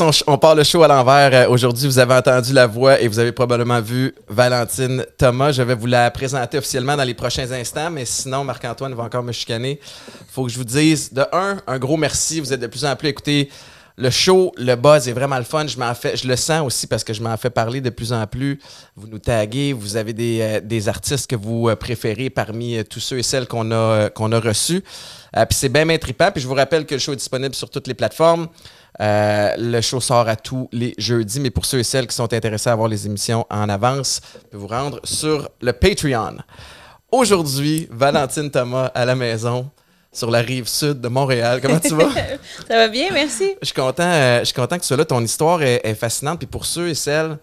on, on part le show à l'envers. Euh, Aujourd'hui, vous avez entendu la voix et vous avez probablement vu Valentine Thomas. Je vais vous la présenter officiellement dans les prochains instants, mais sinon, Marc-Antoine va encore me chicaner. faut que je vous dise, de un, un gros merci. Vous êtes de plus en plus écoutés. Le show, le buzz est vraiment le fun. Je m'en fais, je le sens aussi parce que je m'en fais parler de plus en plus. Vous nous taguez, vous avez des, euh, des artistes que vous euh, préférez parmi tous ceux et celles qu'on a, qu'on a reçus. Puis c'est bien, bien trippant. Puis je vous rappelle que le show est disponible sur toutes les plateformes. Euh, le show sort à tous les jeudis, mais pour ceux et celles qui sont intéressés à avoir les émissions en avance, vous pouvez vous rendre sur le Patreon. Aujourd'hui, Valentine Thomas à la maison sur la rive sud de Montréal. Comment tu vas? Ça va bien, merci. Je suis content, euh, je suis content que tu sois là. Ton histoire est, est fascinante. Puis pour ceux et celles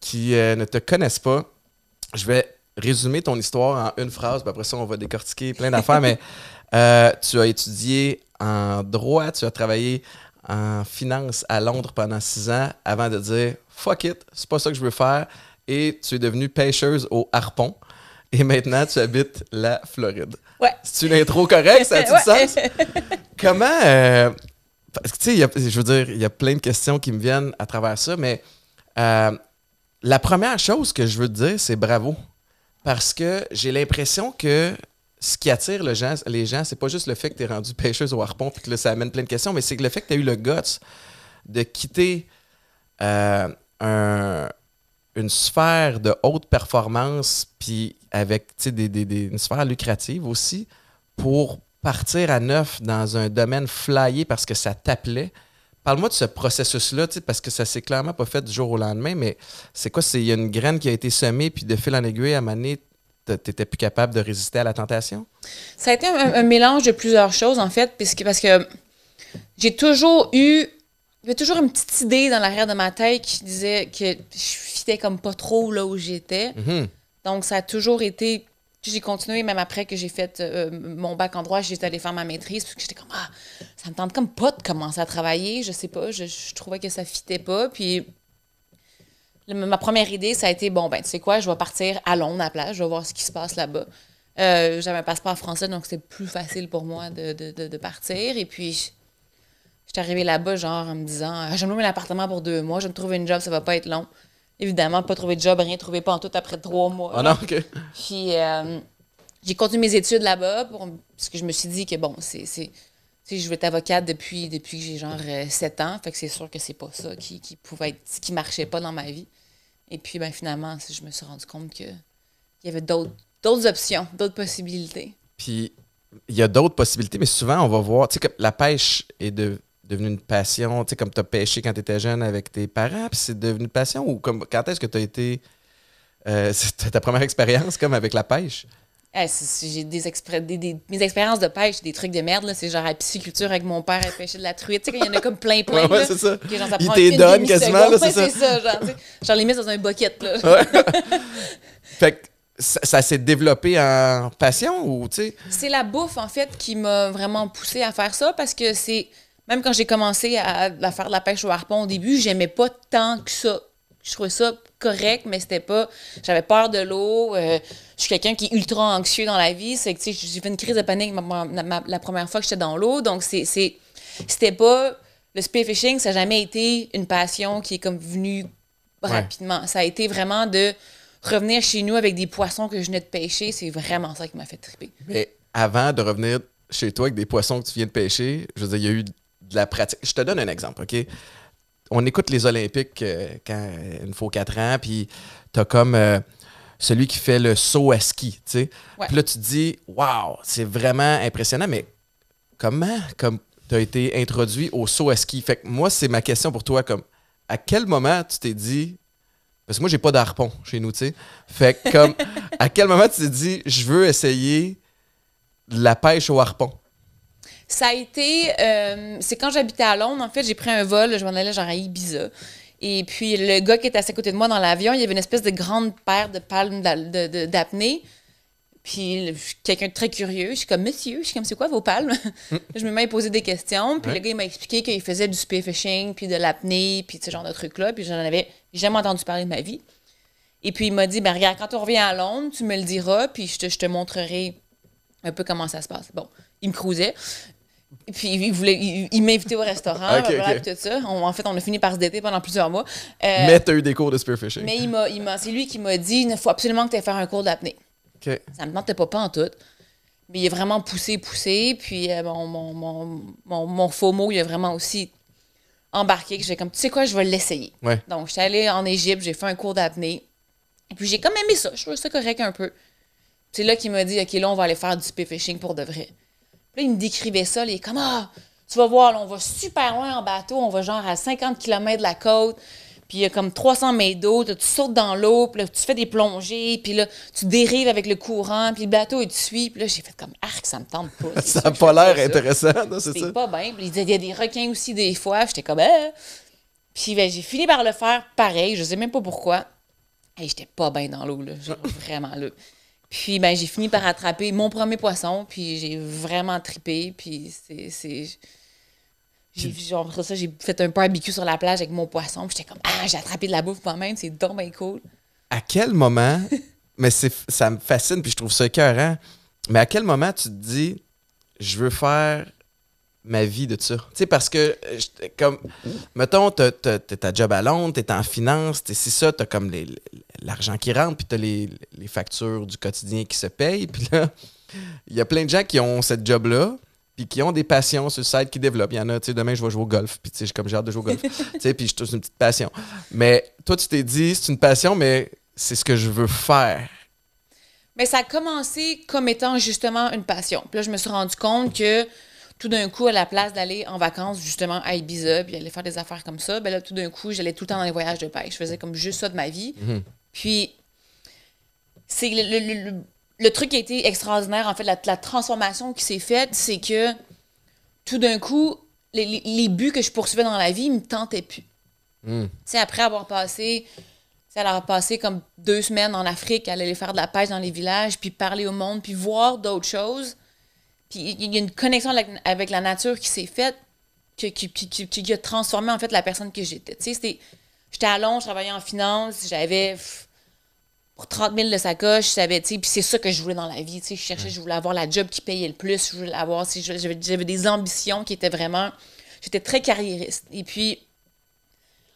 qui euh, ne te connaissent pas, je vais résumer ton histoire en une phrase. Puis après ça, on va décortiquer plein d'affaires. mais euh, tu as étudié en droit, tu as travaillé en finance à Londres pendant six ans avant de dire fuck it, c'est pas ça que je veux faire. Et tu es devenue pêcheuse au harpon. Et maintenant, tu habites la Floride. Ouais. C'est une intro correcte, ça a du Ouais. sens? Comment. euh, parce que, tu sais, il y a- je veux dire, il y a plein de questions qui me viennent à travers ça, mais euh, la première chose que je veux te dire, c'est bravo. Parce que j'ai l'impression que ce qui attire le gens, les gens, c'est pas juste le fait que tu es rendu pêcheuse au harpon puis que ça amène plein de questions, mais c'est le fait que tu as eu le guts de quitter euh, un- une sphère de haute performance, puis avec des, une sphère lucrative aussi, pour partir à neuf dans un domaine flyé parce que ça t'appelait. Parle-moi de ce processus-là, parce que ça s'est clairement pas fait du jour au lendemain, mais c'est quoi? Il y a une graine qui a été semée, puis de fil en aiguille, à un t'étais plus capable de résister à la tentation? Ça a été un, un mélange de plusieurs choses, en fait, puisque, parce que j'ai toujours eu. Il y avait toujours une petite idée dans l'arrière de ma tête qui disait que je fitais comme pas trop là où j'étais. Mhm. Donc, ça a toujours été. J'ai continué, même après que j'ai fait euh, mon bac en droit, j'étais allée faire ma maîtrise, parce que j'étais comme, ah, ça me tente comme pas de commencer à travailler, je sais pas, je, je trouvais que ça fitait pas. Puis, ma première idée, ça a été, bon, ben, tu sais quoi, je vais partir à Londres, à la plage, je vais voir ce qui se passe là-bas. Euh, J'avais un passeport français, donc c'était plus facile pour moi de, de, de, de partir. Et puis, je- j'étais arrivée là-bas, genre, en me disant, ah, je vais me louer un appartement pour deux mois, je vais me trouver une job, ça va pas être long. Évidemment, pas trouver de job, rien trouver pas en tout après trois mois. Oh non, OK. Puis euh, j'ai continué mes études là-bas pour- parce que je me suis dit que bon, c'est. tu je veux être avocate depuis, depuis que j'ai genre euh, 7 ans. Fait que c'est sûr que c'est pas ça qui, qui pouvait être. qui marchait pas dans ma vie. Et puis ben finalement, je me suis rendu compte que il y avait d'autres options, d'autres possibilités. Puis il y a d'autres possibilités, mais souvent on va voir, tu sais, que la pêche est de- devenue une passion, tu sais, comme tu as pêché quand tu étais jeune avec tes parents, puis c'est devenu une passion ou comme quand est-ce que tu as été. euh, ta première expérience comme avec la pêche? Eh, j'ai des, des- des- mes expériences de pêche, des trucs de merde. là. C'est genre à pisciculture avec mon père à pêcher de la truite. Tu sais, il y en a comme plein, plein. Ouais, ouais, c'est ça. que genre, ça Il prend t'es une donne quasiment, c'est ça. ça. Genre, genre les mis dans un bucket. Là. Fait que ça, ça s'est développé en passion ou, tu sais? C'est la bouffe, en fait, qui m'a vraiment poussé à faire ça parce que c'est. Même quand j'ai commencé à, à faire de la pêche au harpon au début, j'aimais pas tant que ça. Je trouvais ça correct, mais c'était pas. J'avais peur de l'eau. euh, je suis quelqu'un qui est ultra anxieux dans la vie. C'est que, tu sais, j'ai fait une crise de panique ma- ma- ma- la première fois que j'étais dans l'eau. Donc, c'est. c'est- C'était pas. Le spearfishing, ça n'a jamais été une passion qui est comme venue rapidement. Ça a été vraiment de revenir chez nous avec des poissons que je venais de pêcher. C'est vraiment ça qui m'a fait triper. Mais avant de revenir chez toi avec des poissons que tu viens de pêcher, je veux dire, il y a eu de la pratique. Je te donne un exemple, OK? On écoute les Olympiques euh, quand, fois aux quatre ans, puis t'as comme euh, celui qui fait le saut à ski, tu sais. Ouais. Puis là, tu te dis, waouh, c'est vraiment impressionnant, mais comment comme t'as été introduit au saut à ski? Fait que moi, c'est ma question pour toi, comme, à quel moment tu t'es dit, parce que moi, j'ai pas d'harpon chez nous, tu sais. Fait que, comme, à quel moment tu t'es dit, je veux essayer la pêche au harpon? Ça a été. euh, c'est quand j'habitais à Londres, en fait, j'ai pris un vol, je m'en allais genre à Ibiza. Et puis, le gars qui était assis à côté de moi dans l'avion, il y avait une espèce de grande paire de palmes d'apnée. Puis, quelqu'un de très curieux. Je suis comme, monsieur, je suis comme, c'est quoi vos palmes? je me mets à poser des questions. Puis, Ouais. le gars, il m'a expliqué qu'il faisait du spearfishing, puis de l'apnée, puis ce genre de trucs-là. Puis, j'en avais jamais entendu parler de ma vie. Et puis, il m'a dit, ben, regarde, quand on revient à Londres, tu me le diras, puis je te, je te montrerai un peu comment ça se passe. Bon, il me cruisait. Puis il voulait, il, il m'invitait au restaurant, puis tout ça. On- en fait, on a fini par se dater pendant plusieurs mois. Euh, Mais t'as eu des cours de spearfishing. mais il m'a, il m'a, c'est lui qui m'a dit, il faut absolument que tu ailles faire un cours d'apnée. OK. Ça me tentait pas, pas en tout. Mais il a vraiment poussé, poussé. Puis euh, mon, mon, mon, mon, mon faux mot, il a vraiment aussi embarqué. que J'ai comme, tu sais quoi, je vais l'essayer. Ouais. Donc, j'étais allée en Égypte, j'ai fait un cours d'apnée. Et puis, j'ai comme aimé ça. Je trouvais ça correct un peu. C'est là qu'il m'a dit, OK, là, on va aller faire du spearfishing pour de vrai. Puis là, il me décrivait ça. il est comme, ah, tu vas voir, là, on va super loin en bateau. On va genre à 50 km de la côte. Puis il y a comme 300 mètres d'eau. Tu sautes dans l'eau. Puis là, tu fais des plongées. Puis là, tu dérives avec le courant. Puis le bateau, il te suit. Puis là, j'ai fait comme, arc, ça me tente pas. Ça n'a pas l'air intéressant, c'est ça? C'est pas bien. Puis il disait, il y a des requins aussi des fois. J'étais comme, eh. Puis ben, j'ai fini par le faire pareil. Je sais même pas pourquoi. Et j'étais pas bien dans l'eau, là. Genre, vraiment là. Puis ben, j'ai fini par attraper mon premier poisson. Puis j'ai vraiment tripé. Puis c'est. après ça, j'ai fait un barbecue sur la plage avec mon poisson. Puis j'étais comme, ah, j'ai attrapé de la bouffe moi-même. C'est donc bien cool. À quel moment, mais c'est, ça me fascine puis je trouve ça écœurant, mais à quel moment tu te dis, je veux faire ma vie de ça? Tu sais, parce que, euh, comme, mettons, t'as, ta job à Londres, t'es en finance, t'es si ça, t'as comme l'argent qui rentre, puis t'as les, les factures du quotidien qui se payent, puis là, il y a plein de gens qui ont cette job-là, puis qui ont des passions sur le site qui développent. Il y en a, tu sais, demain, je vais jouer au golf, puis tu sais, j'ai comme j'ai hâte de jouer au golf, tu sais, puis je c'est une petite passion. Mais toi, tu t'es dit, c'est une passion, mais c'est ce que je veux faire. Mais ça a commencé comme étant justement une passion. Puis là, je me suis rendu compte que tout d'un coup, à la place d'aller en vacances justement à Ibiza, puis aller faire des affaires comme ça, ben là, tout d'un coup, j'allais tout le temps dans les voyages de pêche. Je faisais comme juste ça de ma vie. Puis, c'est le, le- le- le- le truc qui a été extraordinaire, en fait, la, la transformation qui s'est faite, c'est que tout d'un coup, les, les- les buts que je poursuivais dans la vie, ils me tentaient plus. Tu sais, après avoir passé, avoir passé comme deux semaines en Afrique, aller aller faire de la pêche dans les villages, puis parler au monde, puis voir d'autres choses. Puis il y a une connexion avec, avec la nature qui s'est faite, que- qui, qui, qui- qui a transformé en fait la personne que j'étais. Tu sais, c'était- j'étais à Londres, je travaillais en finance, j'avais pour 30 000 de sacoche, je savais, tu sais, puis c'est ça que je voulais dans la vie, tu sais, je cherchais, je voulais avoir la job qui payait le plus, je voulais avoir, j'avais j'avais des ambitions qui étaient vraiment, j'étais très carriériste. Et puis,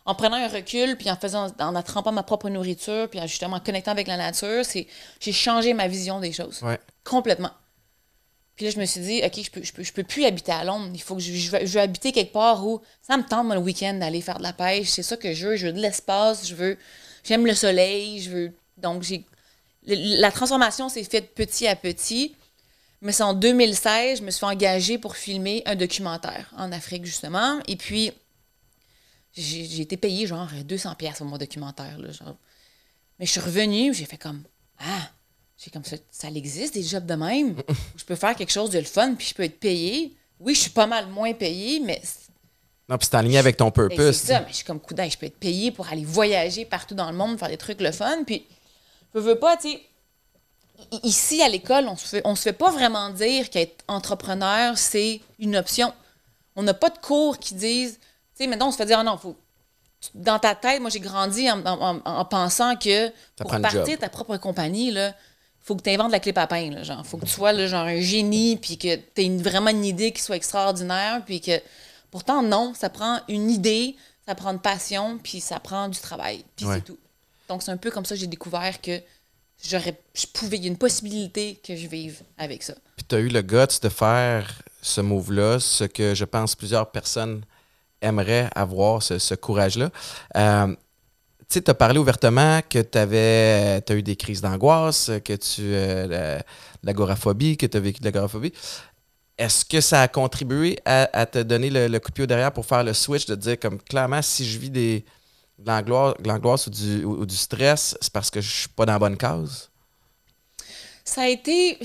en prenant un recul, puis en faisant, en attrapant ma propre nourriture, puis en justement en connectant avec la nature, c'est, j'ai changé ma vision des choses. Ouais. Complètement. Puis là, je me suis dit, OK, je peux, je peux, je peux plus habiter à Londres. Il faut que je, je, veux, habiter quelque part où ça me tente, moi, le week-end, d'aller faire de la pêche. C'est ça que je veux. Je veux de l'espace. Je veux. J'aime le soleil. Je veux. Donc, j'ai. La transformation s'est faite petit à petit. Mais c'est en 2016, je me suis engagée pour filmer un documentaire en Afrique, justement. Et puis, j'ai été payée genre 200 pièces pour mon documentaire. Là. Mais je suis revenue, j'ai fait comme Ah, j'ai comme ça, ça existe des jobs de même. où je peux faire quelque chose de le fun, puis je peux être payée. Oui, je suis pas mal moins payée, mais Non, puis c'est en ligne avec ton ben, purpose. c'est ça. Mais je suis comme coudin, je peux être payée pour aller voyager partout dans le monde, faire des trucs le fun. Puis, je veux pas, tu sais. Ici, à l'école, on se fait, on se fait pas vraiment dire qu'être entrepreneur, c'est une option. On n'a pas de cours qui disent. Tu sais, maintenant, on se fait dire, ah non, faut. Dans ta tête, moi, j'ai grandi en, en- en- en pensant que pour partir ta propre compagnie, là, faut que tu inventes la clé à pain. Là, genre, faut que tu sois là, genre un génie, puis que tu aies vraiment une idée qui soit extraordinaire, puis que. Pourtant, non, ça prend une idée, ça prend une passion, puis ça prend du travail, puis Ouais. c'est tout. Donc, c'est un peu comme ça que j'ai découvert que j'aurais, je pouvais, il y a une possibilité que je vive avec ça. Puis tu as eu le guts de faire ce move-là, ce que je pense plusieurs personnes aimeraient avoir, ce, ce courage-là. Euh, tu as parlé ouvertement que tu avais eu des crises d'angoisse, que tu euh, la- l'agoraphobie, que tu as vécu de l'agoraphobie. Est-ce que ça a contribué à, te donner le, le coup de pied au derrière pour faire le switch, de dire comme clairement, si je vis des, de l'angoisse ou du, ou, du stress, c'est parce que je suis pas dans la bonne case? Ça a été.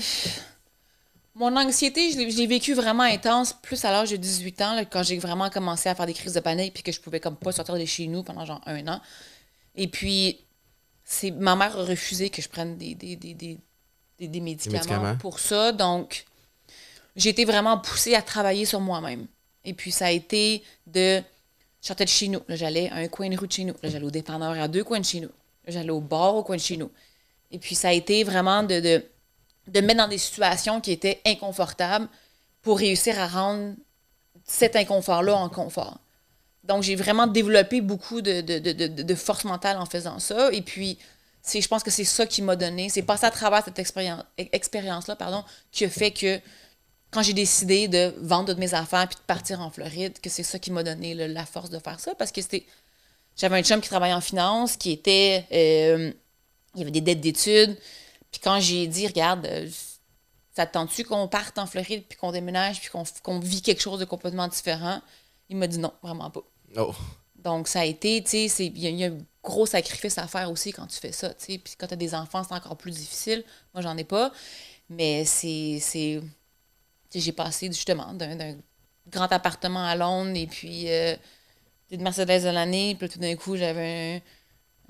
Mon anxiété, je l'ai, je l'ai vécu vraiment intense, plus à l'âge de 18 ans, là, quand j'ai vraiment commencé à faire des crises de panique, puis que je pouvais comme pas sortir de chez nous pendant genre un an. Et puis, c'est ma mère a refusé que je prenne des, des, des, des, des- médicaments, médicaments. pour ça. Donc, j'ai été vraiment poussée à travailler sur moi-même. Et puis, ça a été de. Je sortais de chez nous. Là, j'allais à un coin de rue de chez nous. Là, j'allais au dépanneur à deux coins de chez nous. Là, j'allais au bar au coin de chez nous. Et puis, ça a été vraiment de, de, de me mettre dans des situations qui étaient inconfortables pour réussir à rendre cet inconfort-là en confort. Donc, j'ai vraiment développé beaucoup de, force mentale en faisant ça. Et puis, je pense que c'est ça qui m'a donné, c'est passer à travers cette expérience, expérience-là, pardon, qui a fait que quand j'ai décidé de vendre toutes mes affaires puis de partir en Floride, que c'est ça qui m'a donné la force de faire ça. Parce que c'était. J'avais un chum qui travaillait en finance, qui était. Euh, il y avait des dettes d'études. Puis quand j'ai dit, regarde, euh, ça te tente-tu qu'on parte en Floride, puis qu'on déménage, puis qu'on vit quelque chose de complètement différent? Il m'a dit non, vraiment pas. Oh. Donc, ça a été, tu sais, il y, a un gros sacrifice à faire aussi quand tu fais ça, tu sais. Puis quand tu as des enfants, c'est encore plus difficile. Moi, j'en ai pas. Mais c'est. J'ai passé justement d'un grand appartement à Londres et puis euh, une Mercedes de l'année. Puis tout d'un coup, j'avais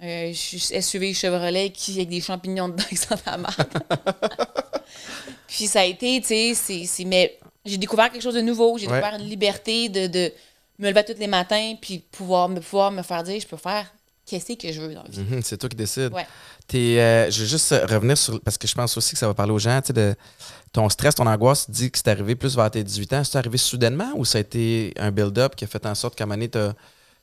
un, un, SUV Chevrolet qui avec des champignons dedans qui sont la marque. puis ça a été, tu sais, mais j'ai découvert quelque chose de nouveau. J'ai découvert une liberté de, de me lever tous les matins puis pouvoir me, pouvoir me faire dire je peux faire qu'est-ce que je veux dans la vie. Mhm, c'est toi qui décides. Ouais. Euh, je vais juste revenir sur. Parce que je pense aussi que ça va parler aux gens. De, ton stress, ton angoisse, dit que c'est arrivé plus vers tes 18 ans. C'est arrivé soudainement ou ça a été un build-up qui a fait en sorte qu'à un moment donné, tu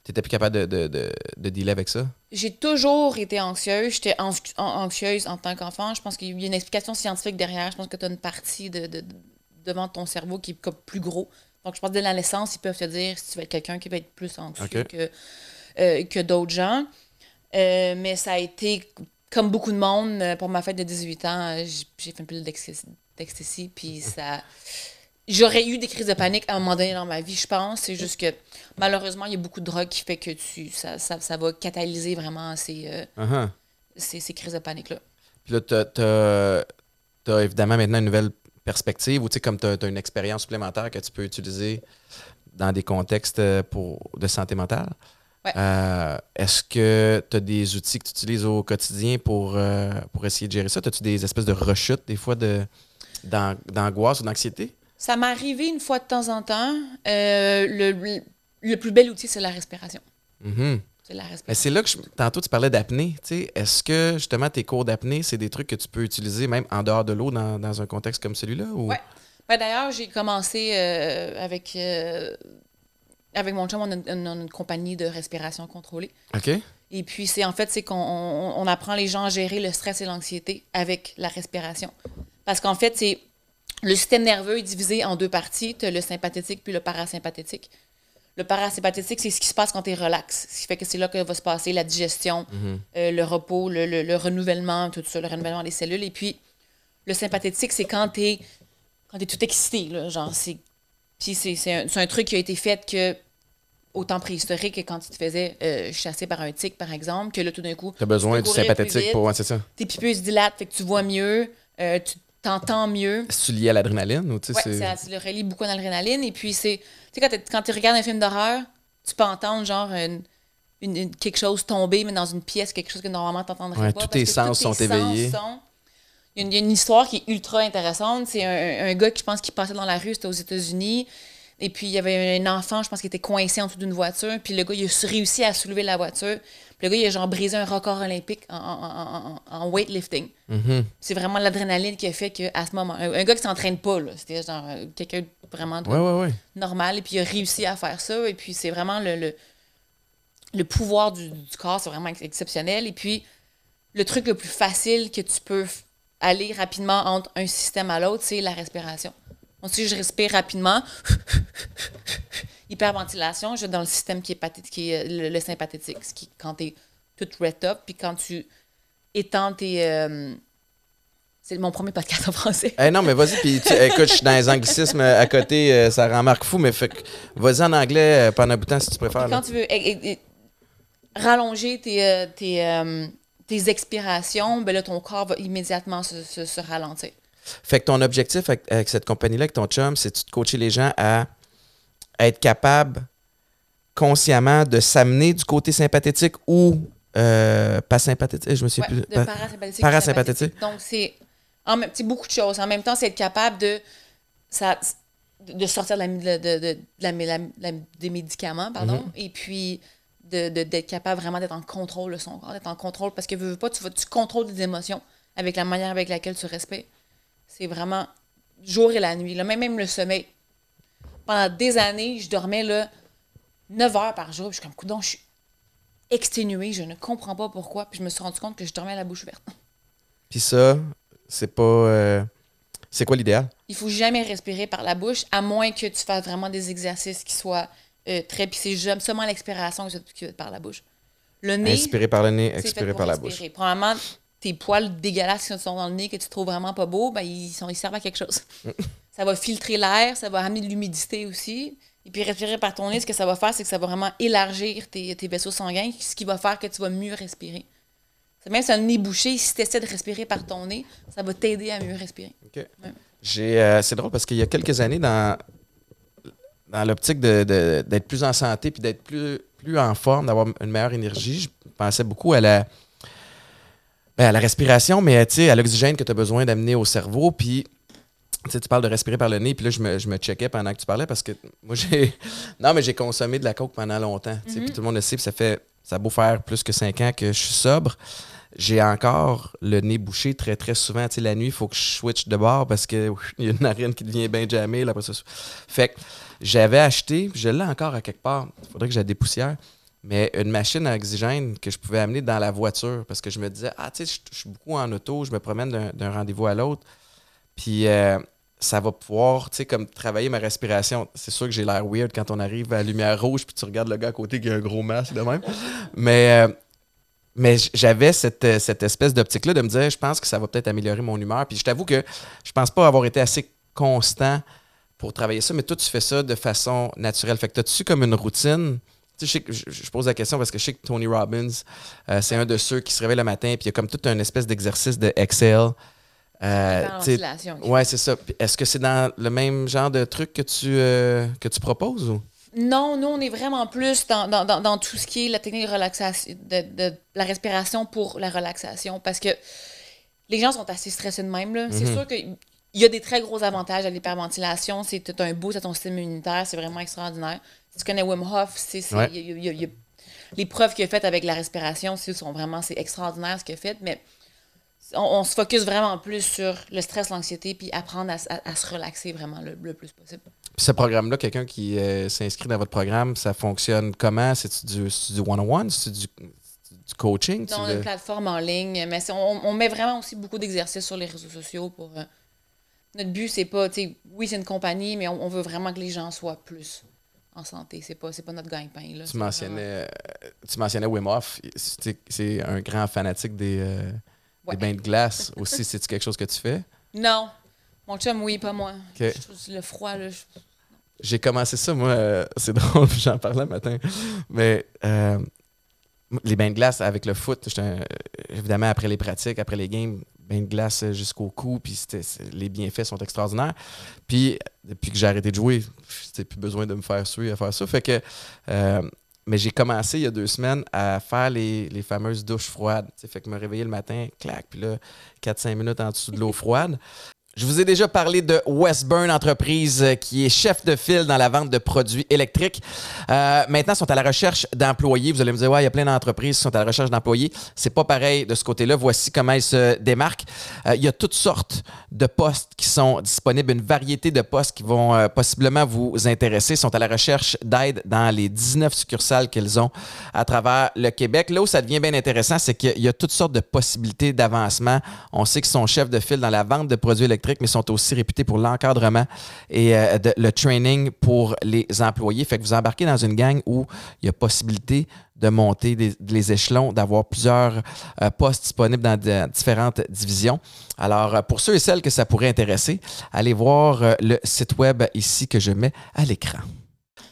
n'étais plus capable de, de, de, dealer avec ça? J'ai toujours été anxieuse. J'étais anxieuse en tant qu'enfant. Je pense qu'il y a une explication scientifique derrière. Je pense que tu as une partie de, devant ton cerveau qui est plus gros. Donc, je pense que dès la naissance, ils peuvent te dire si tu veux être quelqu'un qui va être plus anxieux que, euh, que d'autres gens. Euh, mais ça a été, comme beaucoup de monde, euh, pour ma fête de 18 ans, j'ai fait un peu d'ecstasy, puis ça... J'aurais eu des crises de panique à un moment donné dans ma vie, je pense. C'est juste que, malheureusement, il y a beaucoup de drogue qui fait que tu, ça, ça, ça va catalyser vraiment ces, uh-huh. ces, ces, crises de panique-là. Puis là, tu as, évidemment maintenant une nouvelle perspective ou tu sais, comme tu as, une expérience supplémentaire que tu peux utiliser dans des contextes euh, pour, de santé mentale. Euh, est-ce que tu as des outils que tu utilises au quotidien pour, euh, pour essayer de gérer ça? As-tu des espèces de rechutes, des fois, de, d'angoisse ou d'anxiété? Ça m'est arrivé une fois de temps en temps. le, le, plus bel outil, c'est la respiration. Mm-hmm. Mais c'est là que tantôt tu parlais d'apnée. Est-ce que justement tes cours d'apnée, c'est des trucs que tu peux utiliser même en dehors de l'eau dans, un contexte comme celui-là? Ou... Oui. Ben, D'ailleurs, j'ai commencé euh, avec, euh, avec mon chum, on a, une, compagnie de respiration contrôlée. OK. Et puis, c'est en fait, c'est qu'on on, apprend les gens à gérer le stress et l'anxiété avec la respiration. Parce qu'en fait, c'est le système nerveux est divisé en deux parties. Tu as le sympathétique puis le parasympathétique. Le parasympathétique, c'est ce qui se passe quand tu es relax. Ce qui fait que c'est là que va se passer la digestion, mhm. euh, le repos, le, renouvellement, tout ça, le renouvellement des cellules. Et puis, le sympathétique, c'est quand tu es, quand es tout excité. Là, genre, c'est, c'est, un, un, truc qui a été fait que au temps préhistorique, quand tu te faisais euh, chasser par un tic, par exemple, que là, tout d'un coup. Tu as besoin du sympathétique pour. Ouais, c'est ça. Tes pupilles se dilatent, fait que tu vois mieux, euh, tu t'entends mieux. C'est lié à l'adrénaline ou tu sais? Ouais, c'est... le relie beaucoup à l'adrénaline. Et puis, c'est sais, quand, tu regardes un film d'horreur, tu peux entendre genre une, quelque chose tomber, mais dans une pièce, quelque chose que normalement tu n'entendrais pas. Tous tes sens sont éveillés. Il y, a une, histoire qui est ultra intéressante. C'est un, gars qui, pense, qui passait dans la rue, c'était aux États-Unis. Et puis, il y avait un enfant, je pense, qui était coincé en dessous d'une voiture. Puis le gars, il a réussi à soulever la voiture. Puis le gars, il a genre brisé un record olympique en, weightlifting. Mm-hmm. C'est vraiment l'adrénaline qui a fait qu'à ce moment... Un, gars qui s'entraîne pas, là. C'était genre euh, quelqu'un vraiment normal. Et puis, il a réussi à faire ça. Et puis, c'est vraiment le, le, pouvoir du, corps, c'est vraiment exceptionnel. Et puis, le truc le plus facile que tu peux aller rapidement entre un système à l'autre, c'est la respiration. Si je respire rapidement, hyperventilation, je vais dans le système qui est, qui est le, sympathétique, ce qui, quand tu es tout red up, puis quand tu étends tes. Euh, c'est mon premier podcast en français. Eh non, mais vas-y, puis écoute, je suis dans les anglicismes à côté, euh, ça rend Marc fou, mais vas-y en anglais euh, pendant un bout de temps si tu préfères. quand tu veux rallonger tes, tes, expirations, ben là, ton corps va immédiatement se, se, ralentir. Fait que ton objectif avec, cette compagnie-là, avec ton chum, c'est de coacher les gens à être capable consciemment de s'amener du côté sympathétique ou euh, pas sympathétique, je me suis plus. De parasympathique. Parasympathique. Donc, c'est en même, beaucoup de choses. En même temps, c'est être capable de, ça, de sortir de de, la, des médicaments, pardon, mm-hmm. et puis d'être capable vraiment d'être en contrôle de son corps, d'être en contrôle, parce que veux pas, tu, tu contrôles des émotions avec la manière avec laquelle tu respires. C'est vraiment jour et la nuit. Là. Même, même le sommeil. pendant des années, je dormais là 9 heures par jour. Puis je suis comme, coudon, je suis exténuée, je ne comprends pas pourquoi. Puis je me suis rendu compte que je dormais à la bouche ouverte. Puis ça, c'est pas. euh, c'est quoi l'idéal? Il faut jamais respirer par la bouche, à moins que tu fasses vraiment des exercices qui soient euh, très. Puis c'est jamais- seulement l'expiration qui va être par la bouche. Le nez. Inspirer par le nez, expirer par la bouche. Probablement, tes poils dégueulasses qui sont dans le nez que tu trouves vraiment pas beaux, ben, ils, sont, ils servent à quelque chose. ça va filtrer l'air, ça va amener de l'humidité aussi. Et puis respirer par ton nez, ce que ça va faire, c'est que ça va vraiment élargir tes, tes vaisseaux sanguins, ce qui va faire que tu vas mieux respirer. Même si un nez bouché, si tu essaies de respirer par ton nez, ça va t'aider à mieux respirer. OK. J'ai, euh, c'est drôle parce qu'il y a quelques années, dans, dans l'optique de- de- d'être plus en santé puis d'être plus, plus en forme, d'avoir une meilleure énergie, je pensais beaucoup à la, ben, à la respiration, mais à l'oxygène que tu as besoin d'amener au cerveau. Puis, tu parles de respirer par le nez, puis là, je me, je me checkais pendant que tu parlais parce que moi, j'ai. Non, mais j'ai consommé de la coke pendant longtemps. Puis tout le monde le sait, puis ça fait. Ça a beau faire plus que cinq ans que je suis sobre. J'ai encore le nez bouché très, très souvent. Tu sais, la nuit, il faut que je switch de bord parce que ouf, il y a une narine qui devient bien jammée. Là, après ça. Fait que j'avais acheté, je l'ai encore à quelque part. Il faudrait que j'ai des poussières. Mais une machine à oxygène que je pouvais amener dans la voiture parce que je me disais, ah, tu sais, je- suis beaucoup en auto, je me promène d'un- rendez-vous à l'autre. Puis euh, ça va pouvoir, tu sais, comme travailler ma respiration. C'est sûr que j'ai l'air weird quand on arrive à la lumière rouge puis tu regardes le gars à côté qui a un gros masque de même. Mais, euh, mais j'avais cette, euh, cette espèce d'optique-là de me dire, je pense que ça va peut-être améliorer mon humeur. Puis je t'avoue que je pense pas avoir été assez constant pour travailler ça, mais toi, tu fais ça de façon naturelle. Fait que as-tu comme une routine? Je, sais que- je- je pose la question parce que je sais que Tony Robbins, euh, c'est un de ceux qui se réveille le matin, puis il y a comme tout un espèce d'exercice de Excel. Euh. Ouais, c'est ça. Est-ce que c'est dans le même genre de truc que tu, euh, que tu proposes ou? Non, nous, on est vraiment plus dans, dans, dans, dans tout ce qui est la technique de relaxation, de, de la respiration pour la relaxation. Parce que les gens sont assez stressés de même. là. C'est sûr qu'il y a des très gros avantages à l'hyperventilation. C'est tout un boost à ton système immunitaire. C'est vraiment extraordinaire. Tu connais Wim Hof, c'est, c'est- Ouais. il y a- il y a- il y a- les preuves qu'il a faites avec la respiration, c'est, sont vraiment c'est extraordinaire ce qu'il a fait. Mais on, on se focus vraiment plus sur le stress, l'anxiété, puis apprendre à, s- à- à se relaxer vraiment le, le plus possible. Puis ce programme-là, quelqu'un qui euh, s'inscrit dans votre programme, ça fonctionne comment? C'est-tu du, one-on-one? C'est-tu du, du coaching? Non, une plateforme en ligne, mais c'est- on, on met vraiment aussi beaucoup d'exercices sur les réseaux sociaux pour. euh, notre but, c'est pas, tu sais, oui, c'est une compagnie, mais on, on veut vraiment que les gens soient plus en santé. C'est pas, pas notre gagne-pain. Tu mentionnais, vraiment- euh, tu mentionnais Wim Hof. C'est un grand fanatique des, euh, Ouais. des bains de glace aussi. C'est-tu quelque chose que tu fais? Non. Mon chum, oui, pas moi. Ok. Je trouve le froid, là. je- J'ai commencé ça, moi, euh, c'est drôle, j'en parlais le matin. Mais euh, les bains de glace avec le foot, évidemment, après les pratiques, après les games, bains de glace jusqu'au cou, puis c'était- les bienfaits sont extraordinaires. Puis, depuis que j'ai arrêté de jouer, j'ai plus besoin de me faire suer à faire ça. Fait que, euh, mais j'ai commencé il y a deux semaines à faire les, les fameuses douches froides. Fait que me réveiller le matin, clac, puis là, 4-5 minutes en dessous de l'eau froide. Je vous ai déjà parlé de Westburn, entreprise euh, qui est chef de file dans la vente de produits électriques. Euh, maintenant, ils sont à la recherche d'employés. Vous allez me dire, ouais, il y a plein d'entreprises qui sont à la recherche d'employés. C'est pas pareil de ce côté-là. Voici comment ils se démarquent. Euh, il y a toutes sortes de postes qui sont disponibles, une variété de postes qui vont euh, possiblement vous intéresser. Ils sont à la recherche d'aide dans les 19 succursales qu'ils ont à travers le Québec. Là où ça devient bien intéressant, c'est qu'il y a toutes sortes de possibilités d'avancement. On sait qu'ils sont chefs de file dans la vente de produits électriques, mais sont aussi réputés pour l'encadrement et euh, de- le training pour les employés. Fait que vous embarquez dans une gang où il y a possibilité de monter des- les échelons, d'avoir plusieurs euh, postes disponibles dans de- différentes divisions. Alors, euh, pour ceux et celles que ça pourrait intéresser, allez voir euh, le site web ici que je mets à l'écran.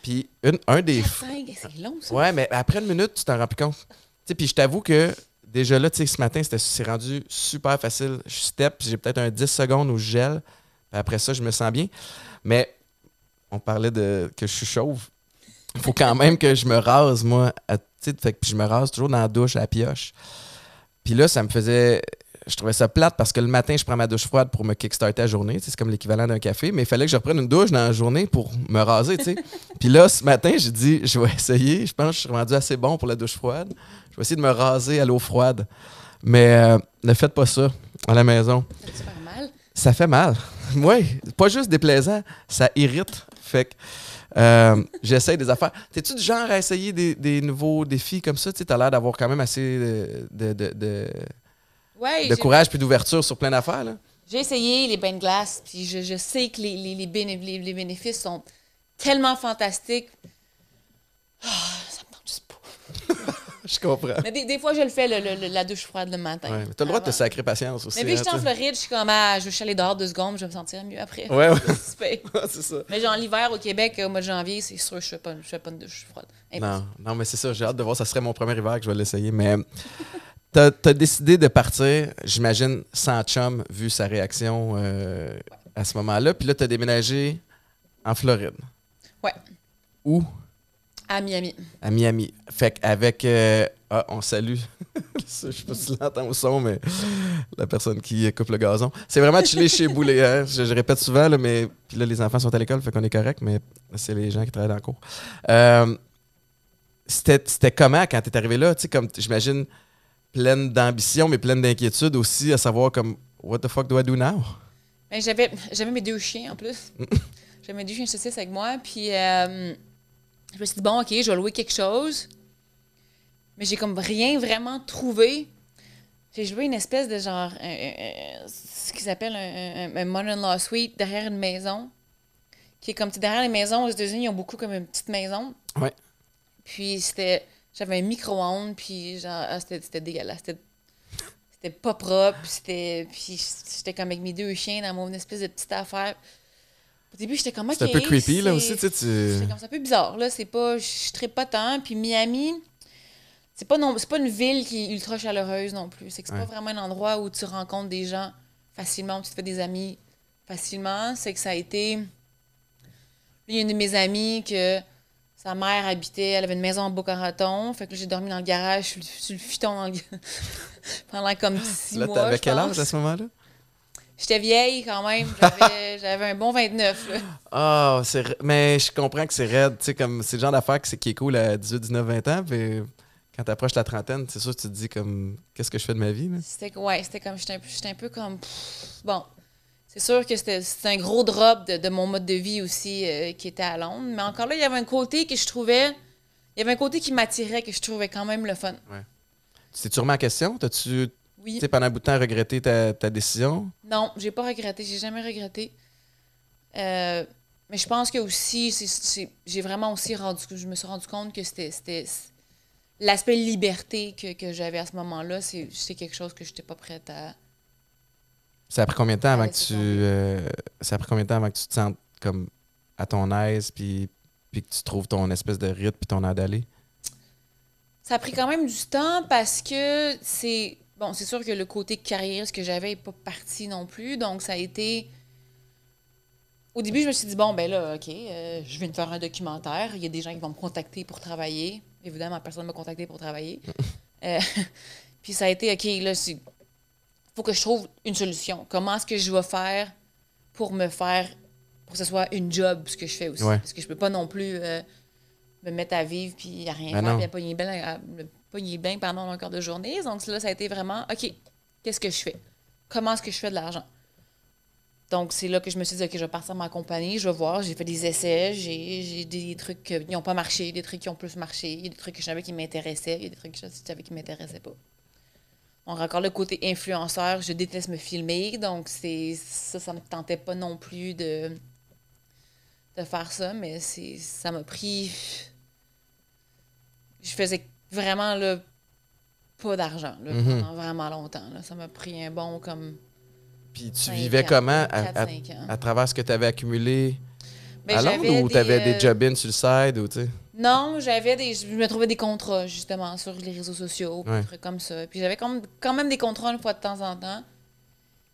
Puis, une- un des... C'est long, ça. Ouais, mais après une minute, tu t'en rends plus compte. Puis je t'avoue que déjà là, tu sais, ce matin, c'était- c'est rendu super facile. Je step, puis j'ai peut-être un 10 secondes où je gèle. Puis après ça, je me sens bien. Mais on parlait de que je suis chauve. Il faut quand même que je me rase, moi. à- tu sais, fait que puis je me rase toujours dans la douche à la pioche. Puis là, ça me faisait. Je trouvais ça plate parce que le matin, je prends ma douche froide pour me kickstarter la journée. C'est comme l'équivalent d'un café, mais il fallait que je reprenne une douche dans la journée pour me raser. tu sais. Puis là, ce matin, j'ai dit, je vais essayer. Je pense que je suis rendu assez bon pour la douche froide. Je vais essayer de me raser à l'eau froide. Mais euh, ne faites pas ça à la maison. C'est super mal? Ça fait mal. Oui, pas juste déplaisant, ça irrite. Fait que euh, j'essaie des affaires. T'es-tu du genre à essayer des, des nouveaux défis comme ça? Tu as l'air d'avoir quand même assez de, de, de, Ouais, de courage puis d'ouverture sur plein d'affaires. J'ai essayé les bains de glace, puis je, je sais que les, les, les, béné- les- les bénéfices sont tellement fantastiques. Ah, ça me tente juste pas. Je comprends. Mais des, des fois, je le fais, le- la douche froide le matin. Ouais, mais t'as le droit de te sacrer patience aussi. Mais vu que hein, j'étais en. Floride, je suis comme, ah, je vais aller dehors deux secondes, je vais me sentir mieux après. Ouais, ouais. C'est ça. Mais genre, l'hiver au Québec, au mois de janvier, c'est sûr, je fais pas, je fais pas de douche froide. Impossible. Non, non, mais c'est ça. J'ai hâte de voir. Ça serait mon premier hiver que je vais l'essayer. Mais t'as as décidé de partir, j'imagine, sans chum, vu sa réaction euh, à ce moment-là. Puis là, t'as déménagé en Floride. Ouais, Où? À Miami. À Miami. Fait qu'avec. euh, ah, on salue. Je sais pas si tu l'entends au son, mais la personne qui coupe le gazon. C'est vraiment chillé chez Boulet. Hein? Je, je répète souvent, là, mais. Puis là, les enfants sont à l'école, fait qu'on est correct, mais c'est les gens qui travaillent dans le cours. Euh, C'était comment quand t'es arrivé là? Tu sais, comme, j'imagine, pleine d'ambition, mais pleine d'inquiétude aussi, à savoir, comme, what the fuck do I do now? Ben, j'avais, j'avais mes deux chiens en plus. j'avais mes deux chiens saucisses avec moi. Puis euh, je me suis dit, bon, OK, je vais louer quelque chose. Mais j'ai comme rien vraiment trouvé. J'ai loué une espèce de genre. ce qu'ils appellent un, un, un mother-in-law suite derrière une maison. Qui est comme, derrière les maisons aux États-Unis, ils ont beaucoup comme une petite maison. Ouais. Puis c'était. J'avais un micro-ondes, puis genre, ah, c'était, c'était dégueulasse. C'était, c'était pas propre, c'était. Puis j'étais comme avec mes deux chiens dans mon espèce de petite affaire. Au début, j'étais comme, OK. C'est un peu creepy, là, aussi, tu sais. tu- J'étais comme, c'est un peu bizarre, là. C'est pas. Je ne pas tant. Puis Miami, c'est pas, non, c'est pas une ville qui est ultra chaleureuse non plus. C'est que c'est Ouais. pas vraiment un endroit où tu rencontres des gens facilement, où tu te fais des amis facilement. C'est que ça a été. Il y a une de mes amies que sa mère habitait, elle avait une maison en Boca Raton. Fait que j'ai dormi dans le garage, sur le, sur le futon dans le- pendant comme six Là, mois. t'avais je quel âge à ce moment-là? J'étais vieille quand même. J'avais, un bon 29. Là. Ah, c'est ra- mais je comprends que c'est raide, tu sais, comme c'est le genre d'affaire qui est cool à 18, 19, 20 ans, puis quand t'approches la trentaine, c'est sûr que tu te dis comme qu'est-ce que je fais de ma vie, là? C'était ouais, c'était comme j'étais un, j'étais un peu comme pff, bon. C'est sûr que c'était un gros drop de, de mon mode de vie aussi euh, qui était à Londres, mais encore là, il y avait un côté que je trouvais il y avait un côté qui m'attirait que je trouvais quand même le fun. Tu t'es sûrement en question? T'as-tu, tu Oui. sais, pendant un bout de temps regretté ta, ta décision? Non, j'ai pas regretté, j'ai jamais regretté. Euh, mais je pense que aussi j'ai vraiment aussi rendu je me suis rendu compte que c'était l'aspect liberté que, que j'avais à ce moment-là, c'est quelque chose que j'étais pas prête à Ça a pris combien de temps avant que tu. euh, ça a pris combien de temps avant que tu te sentes comme à ton aise, puis, puis que tu trouves ton espèce de rythme puis ton air d'aller? Ça a pris quand même du temps parce que c'est. Bon, c'est sûr que le côté carrière, ce que j'avais, n'est pas parti non plus. Donc, ça a été. Au début, je me suis dit, bon, ben là, OK, euh, je viens de faire un documentaire. Il y a des gens qui vont me contacter pour travailler. Évidemment, personne ne m'a contacté pour travailler. Euh, puis ça a été, OK, là, il faut que je trouve une solution. Comment est-ce que je vais faire pour me faire. pour que ce soit une job, ce que je fais aussi? Ouais. Parce que je peux pas non plus. euh, me mettre à vivre puis à rien Ben faire, puis à bien, à me pogner bien pendant mon quart de journée. Donc là, ça a été vraiment, OK, qu'est-ce que je fais? Comment est-ce que je fais de l'argent? Donc, c'est là que je me suis dit, OK, je vais partir ma compagnie, je vais voir, j'ai fait des essais, j'ai des trucs qui n'ont pas marché, des trucs qui ont plus marché, il y a des trucs que je savais qui m'intéressaient, il y a des trucs que je savais qui ne m'intéressaient pas. Donc, encore le côté influenceur, je déteste me filmer, donc c'est ça, ça me tentait pas non plus de, de faire ça, mais ça m'a pris. Je faisais vraiment là, pas d'argent là, Mhm. pendant vraiment longtemps. Là. Ça m'a pris un bon comme. Puis tu vivais ans, comment à, quatre, à- cinq ans. à travers ce que tu avais accumulé Ben, à Londres ou tu avais des euh, job-ins sur le side ou tu sais? Non, j'avais des. Je me trouvais des contrats, justement, sur les réseaux sociaux, Ouais. des trucs comme ça. Puis j'avais quand quand même des contrats une fois de temps en temps.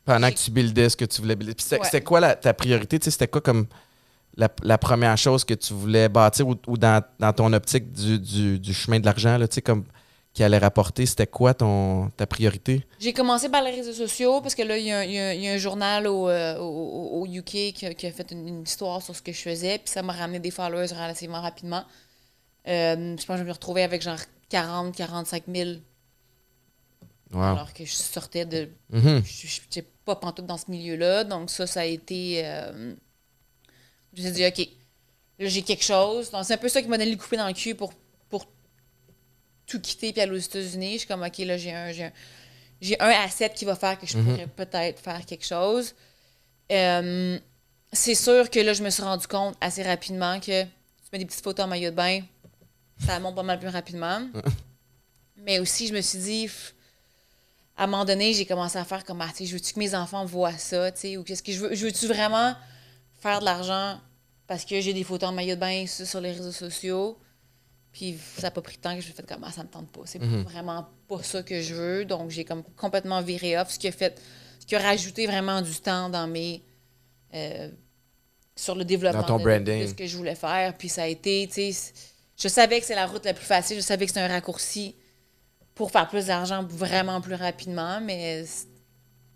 Pendant j'ai- que tu buildais ce que tu voulais builder. Puis c'était Ouais. quoi la- ta priorité? Tu sais, C'était quoi comme la, la première chose que tu voulais bâtir ou, ou dans, dans ton optique du, du- du chemin de l'argent, là, tu sais, comme qui allait rapporter, c'était quoi ton, ta priorité? J'ai commencé par les réseaux sociaux parce que là, il y, a un- y y a journal au, euh, au, au- au UK qui a, qui a fait une, une histoire sur ce que je faisais, puis ça m'a ramené des followers relativement rapidement. Euh, je pense que je me retrouvais avec genre 40, 45 000, Wow. alors que je sortais de. Mhm. Je je- j'étais pas pantoute dans ce milieu-là. Donc, ça, ça a été. euh, je me suis dit, OK, là, j'ai quelque chose. Donc, c'est un peu ça qui m'a donné le coupé dans le cul pour, pour tout quitter puis aller aux États-Unis. Je suis comme, OK, là, j'ai un, j'ai un, j'ai un asset qui va faire que je pourrais peut-être faire quelque chose. Euh, c'est sûr que là, je me suis rendu compte assez rapidement que tu mets des petites photos en maillot de bain, ça monte pas mal plus rapidement. Mais aussi, je me suis dit, à un moment donné, j'ai commencé à faire comme, ah, tu sais, je veux-tu que mes enfants voient ça, tu sais, ou qu'est-ce que je veux, je veux-tu vraiment faire de l'argent parce que j'ai des photos en maillot de bain sur, les réseaux sociaux? Puis ça n'a pas pris de temps que je me fait comme, ah, ça me tente pas. C'est vraiment pas ça que je veux. Donc, j'ai comme complètement viré off, ce qui a fait, ce qui a rajouté vraiment du temps dans mes. euh, sur le développement Dans ton de- branding. de ce que je voulais faire. Puis ça a été, tu sais, je savais que c'est la route la plus facile, je savais que c'est un raccourci pour faire plus d'argent vraiment plus rapidement, mais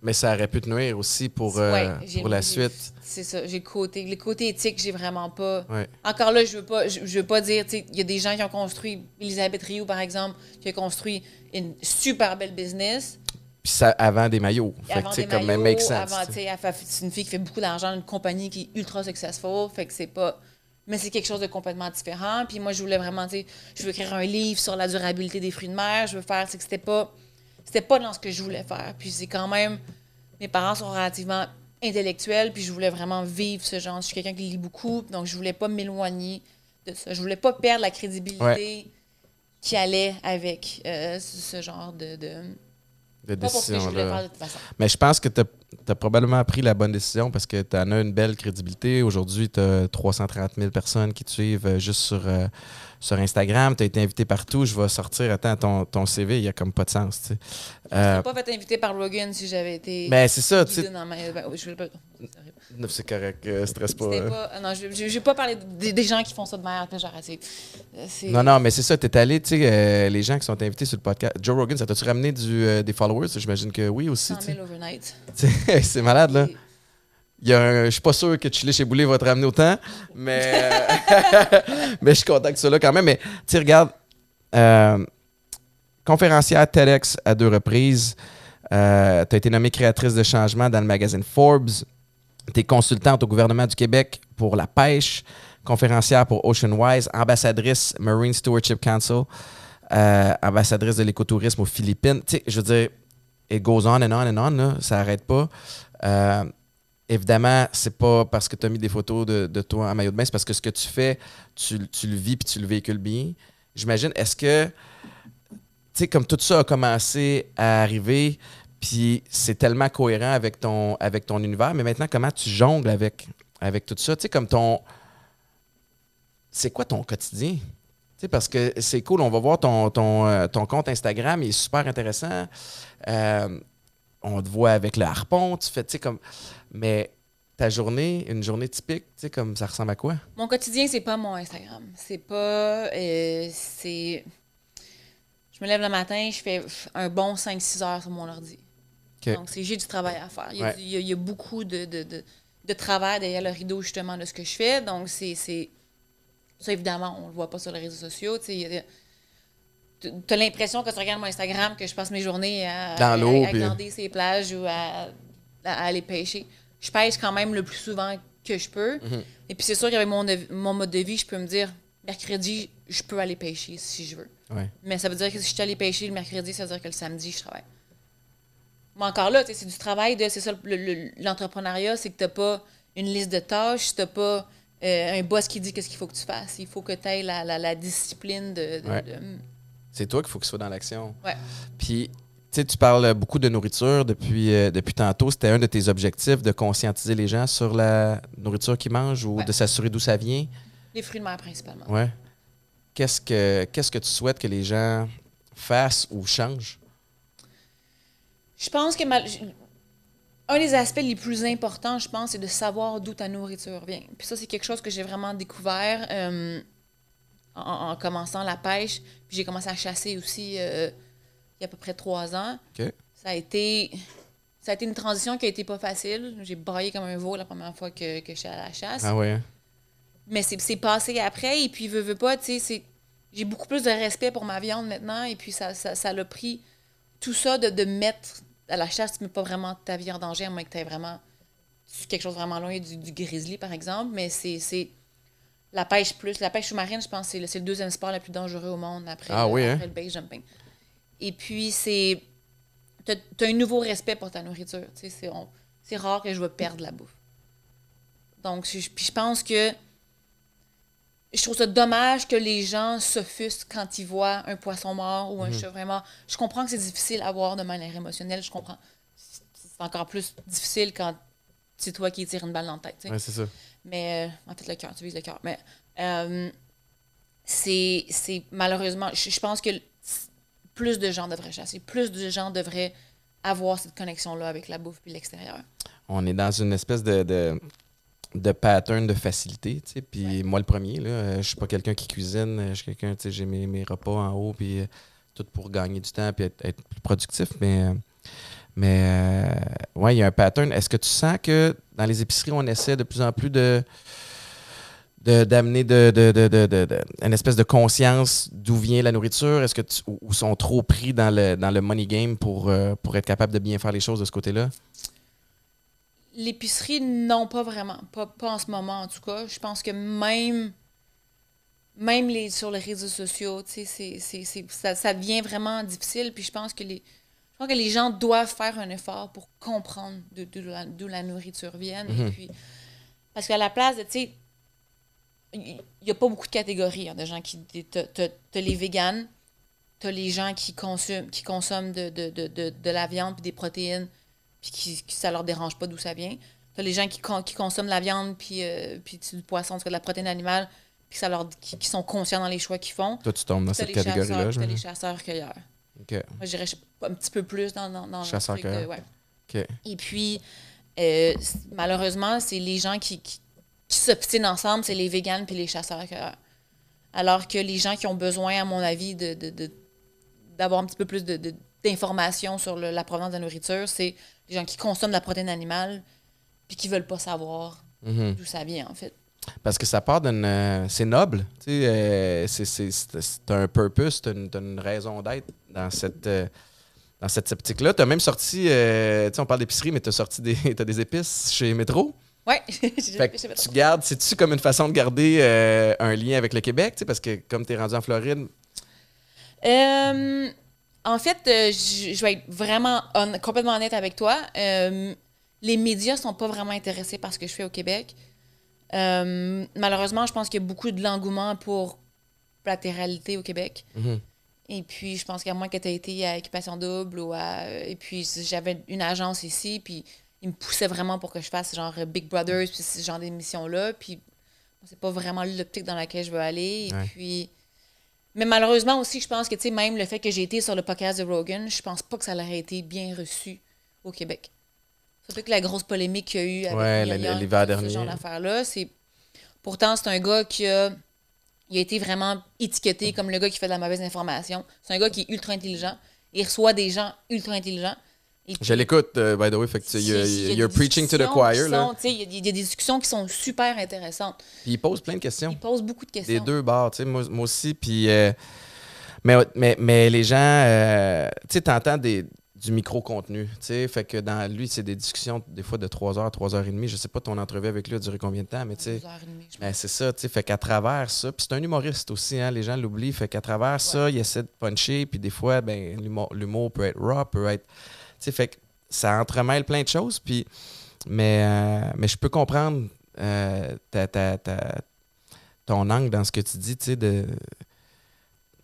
Mais ça aurait pu te nuire aussi pour, euh, ouais, pour la suite. C'est ça, j'ai le côté, le côté éthique, j'ai vraiment pas. Ouais. Encore là, je veux pas, je, je veux pas dire, il y a des gens qui ont construit, Elisabeth Rioux par exemple, qui a construit une super belle business. Puis ça avant des maillots. Fait avant des comme maillots, make sense. avant, c'est une fille qui fait beaucoup d'argent, une compagnie qui est ultra successful, fait que c'est pas... Mais c'est quelque chose de complètement différent. Puis moi, je voulais vraiment, tu sais, je veux écrire un livre sur la durabilité des fruits de mer, je veux faire, c'est que c'était pas... C'était pas dans ce que je voulais faire. Puis c'est quand même... Mes parents sont relativement intellectuels, puis je voulais vraiment vivre ce genre. Je suis quelqu'un qui lit beaucoup, donc je voulais pas m'éloigner de ça. Je voulais pas perdre la crédibilité Ouais. qui allait avec euh, ce genre de... de... De Pas pour ce que je voulais décision-là. faire de toute façon. Mais je pense que tu as, probablement pris la bonne décision parce que tu en as une belle crédibilité. Aujourd'hui, tu as 330 000 personnes qui te suivent euh, juste sur, euh, sur Instagram. Tu as été invité partout. Je vais sortir. Attends, ton, ton CV, il n'y a comme pas de sens. tu sais. Je Euh, serais pas fait inviter par Rogan si j'avais été. ben, c'est ça. tu sais. ben, c'est correct. euh, stress pas. Euh. pas. Non, je pas parler des, des gens qui font ça de péjorative. Euh, c'est- Non, non, mais c'est ça. Tu es allé, tu sais, euh, les gens qui sont invités sur le podcast. Joe Rogan, ça t'a-tu ramené du, euh, des followers? J'imagine que oui aussi. 100 tu sais. 000 overnight. C'est malade, là. Il y a un- je suis pas sûr que Chili chez Boulet va te ramener autant, mais, euh, mais je suis content que ça là quand même. Mais tu regarde, euh, conférencière TEDx à deux reprises. tu as été nommée créatrice de changement dans le magazine Forbes. Tu es consultante au gouvernement du Québec pour la pêche, conférencière pour Oceanwise, ambassadrice Marine Stewardship Council, euh, ambassadrice de l'écotourisme aux Philippines. Tu sais, je veux dire, it goes on and on and on, ça n'arrête pas. Euh, évidemment, c'est pas parce que tu as mis des photos de, de toi en maillot de bain, c'est parce que ce que tu fais, tu, tu le vis puis tu le véhicules bien. J'imagine, est-ce que, tu sais, comme tout ça a commencé à arriver, puis c'est tellement cohérent avec ton, avec ton univers, mais maintenant, comment tu jongles avec, avec tout ça? Tu sais, comme ton. C'est quoi ton quotidien? Sais, parce que c'est cool, on va voir ton, ton, euh, ton compte Instagram, il est super intéressant. Euh, on te voit avec le harpon, tu fais, tu sais, comme. Mais ta journée, une journée typique, tu sais, comme ça ressemble à quoi? Mon quotidien, c'est pas mon Instagram. C'est pas. euh, c'est. Je me lève le matin, je fais un bon 5-6 heures sur mon ordi. OK. Donc, c'est j'ai du travail à faire. Il y a, Ouais. du- il y a- il y a beaucoup de, de, de, de travail derrière le rideau, justement, de ce que je fais. Donc, c'est. Ça, évidemment, on le voit pas sur les réseaux sociaux. Tu as l'impression quand tu regardes mon Instagram que je passe mes journées à, Dans l'eau, à, glander ces plages ou à, à aller pêcher. Je pêche quand même le plus souvent que je peux. Mhm. Et puis c'est sûr qu'avec mon, mon mode de vie, je peux me dire, mercredi, je peux aller pêcher si je veux. Ouais. Mais ça veut dire que si je suis allée pêcher le mercredi, ça veut dire que le samedi, je travaille. Mais encore là, c'est du travail, de, c'est ça le- le- l'entrepreneuriat, c'est que tu n'as pas une liste de tâches, tu n'as pas euh, un boss qui dit qu'est-ce qu'il faut que tu fasses. Il faut que tu aies la, la- la discipline de... de- Ouais. de- C'est toi qu'il faut qu'il soit dans l'action. Ouais. Puis, tu sais, tu parles beaucoup de nourriture depuis, euh, depuis tantôt. C'était un de tes objectifs de conscientiser les gens sur la nourriture qu'ils mangent ou Ouais. de s'assurer d'où ça vient? Les fruits de mer principalement. Ouais. Qu'est-ce que, qu'est-ce que tu souhaites que les gens fassent ou changent? Je pense que mal- un des aspects les plus importants, je pense, c'est de savoir d'où ta nourriture vient. Puis ça, c'est quelque chose que j'ai vraiment découvert euh, en, en commençant la pêche. Puis j'ai commencé à chasser aussi euh, il y a à peu près trois ans. Ça a été, ça a été une transition qui a été pas facile. J'ai braillé comme un veau la première fois que, que je suis à la chasse. Ah ouais. hein? Mais c'est passé après, et puis, veux, veux pas, tu sais, c'est- j'ai beaucoup plus de respect pour ma viande maintenant, et puis ça ça ça l'a pris tout ça de, de mettre à la chasse, tu mets pas vraiment ta vie en danger, à moins que tu aies vraiment quelque chose vraiment loin du, du grizzly, par exemple. Mais c'est c'est la pêche plus. La pêche sous-marine, je pense, c'est le, c'est le deuxième sport le plus dangereux au monde après, Ah le, oui, hein? le base jumping. Et puis, c'est. T'as as un nouveau respect pour ta nourriture. tu C'est rare que je vais perdre la bouffe. Donc, je, puis je pense que. Je trouve ça dommage que les gens s'offusquent quand ils voient un poisson mort ou un Mhm. chevreuil mort. Je comprends que c'est difficile à voir de manière émotionnelle. Je comprends. C'est encore plus difficile quand c'est toi qui tires une balle dans la tête. Ouais, c'est ça. Mais euh, en fait, le cœur, tu vises le cœur. Mais euh, c'est c'est malheureusement, je, je pense que plus de gens devraient chasser, plus de gens devraient avoir cette connexion-là avec la bouffe puis l'extérieur. On est dans une espèce de, de, de pattern de facilité, tu sais. Puis Ouais. moi, le premier, là, euh, je suis pas quelqu'un qui cuisine. euh, Je suis quelqu'un, tu sais, j'ai mes, mes repas en haut, puis euh, tout pour gagner du temps puis être, être plus productif. Mais, mais euh, ouais, il y a un pattern. Est-ce que tu sens que dans les épiceries, on essaie de plus en plus de d'amener de, de, de, de- de- de- une espèce de conscience d'où vient la nourriture? Est-ce que tu, ou, ou sont trop pris dans le, dans le money game pour, euh, pour être capable de bien faire les choses de ce côté-là? L'épicerie, non, pas vraiment. Pas, pas en ce moment, en tout cas. Je pense que même, même les, sur les réseaux sociaux, tu sais, c'est- c'est- c'est- ça, ça devient vraiment difficile. Puis je pense que les, je pense que les gens doivent faire un effort pour comprendre de- d'où la, d'où la nourriture vient. Et puis, parce qu'à la place tu sais, il n'y a pas beaucoup de catégories hein, de gens qui. T'as les véganes, t'as les gens qui consomment, qui consomment de, de, de, de, de la viande puis des protéines, puis qui, qui ça leur dérange pas d'où ça vient. T'as les gens qui, con- qui consomment la viande puis, euh, puis du poisson, de la protéine animale, puis que ça leur, qui, qui sont conscients dans les choix qu'ils font. Toi, tu tombes dans cette catégorie-là. t'as les chasseurs-cueilleurs. Moi, dirais un petit peu plus dans, dans, dans Chasseurs-cueilleurs. de- ouais. Et puis, euh, malheureusement, c'est les gens qui, qui, qui s'obstinent ensemble, c'est les véganes puis les chasseurs-cueilleurs. Alors que les gens qui ont besoin, à mon avis, de, de- de- d'avoir un petit peu plus de, de- d'informations sur le- la provenance de la nourriture, c'est les gens qui consomment de la protéine animale puis qui veulent pas savoir Mhm. d'où ça vient, en fait. Parce que ça part d'une. euh, c'est noble. Tu sais, euh, c'est, un purpose, t'as une, une raison d'être dans cette. euh, dans cette optique-là, tu as même sorti, euh, tu sais, on parle d'épicerie, mais tu as sorti des, t'as des épices chez Métro. Que tu gardes, c'est-tu comme une façon de garder euh, un lien avec le Québec? tu sais, Parce que comme tu es rendu en Floride, Euh, en fait, euh, je je vais être vraiment complètement honnête avec toi. Euh, les médias sont pas vraiment intéressés par ce que je fais au Québec. Euh, malheureusement, je pense qu'il y a beaucoup de l'engouement pour la télé-réalité au Québec. Mhm. Et puis, je pense qu'à moins que tu aies été à Occupation Double ou à. Et puis, j'avais une agence ici, puis ils me poussaient vraiment pour que je fasse genre Big Brothers, puis ce genre d'émissions-là. Puis, c'est pas vraiment l'optique dans laquelle je veux aller. Et Ouais. puis. Mais malheureusement aussi, je pense que, tu sais, même le fait que j'ai été sur le podcast de Rogan, je pense pas que ça aurait été bien reçu au Québec. Surtout que la grosse polémique qu'il y a eu avec Ouais, l'hiver ce genre d'affaires-là, c'est... Pourtant, c'est un gars qui a... Il a été vraiment étiqueté comme le gars qui fait de la mauvaise information. C'est un gars qui est ultra intelligent. Il reçoit des gens ultra intelligents. Puis- je l'écoute, euh, by the way, fait que il y a- y preaching to the discussions choir. Il y, a- il y a des discussions qui sont super intéressantes. Puis il pose plein de questions. Il pose beaucoup de questions. Des deux bords, tu sais, moi, moi aussi. Puis, euh, mais, mais, mais les gens, euh, tu sais, t'entends des, du micro-contenu, fait que dans lui, c'est des discussions des fois de 3 heures, 3 heures et demie. Je sais pas ton entrevue avec lui a duré combien de temps, mais tu sais, ben, c'est ça, tu fait qu'à travers ça, puis c'est un humoriste aussi, hein, les gens l'oublient, fait qu'à travers ça, il essaie de puncher, puis des fois, ben, l'humour, peut être raw, peut être, fait que ça entremêle plein de choses, puis, mais, euh, mais je peux comprendre euh, ta, ta- ta- ton angle dans ce que tu dis, tu de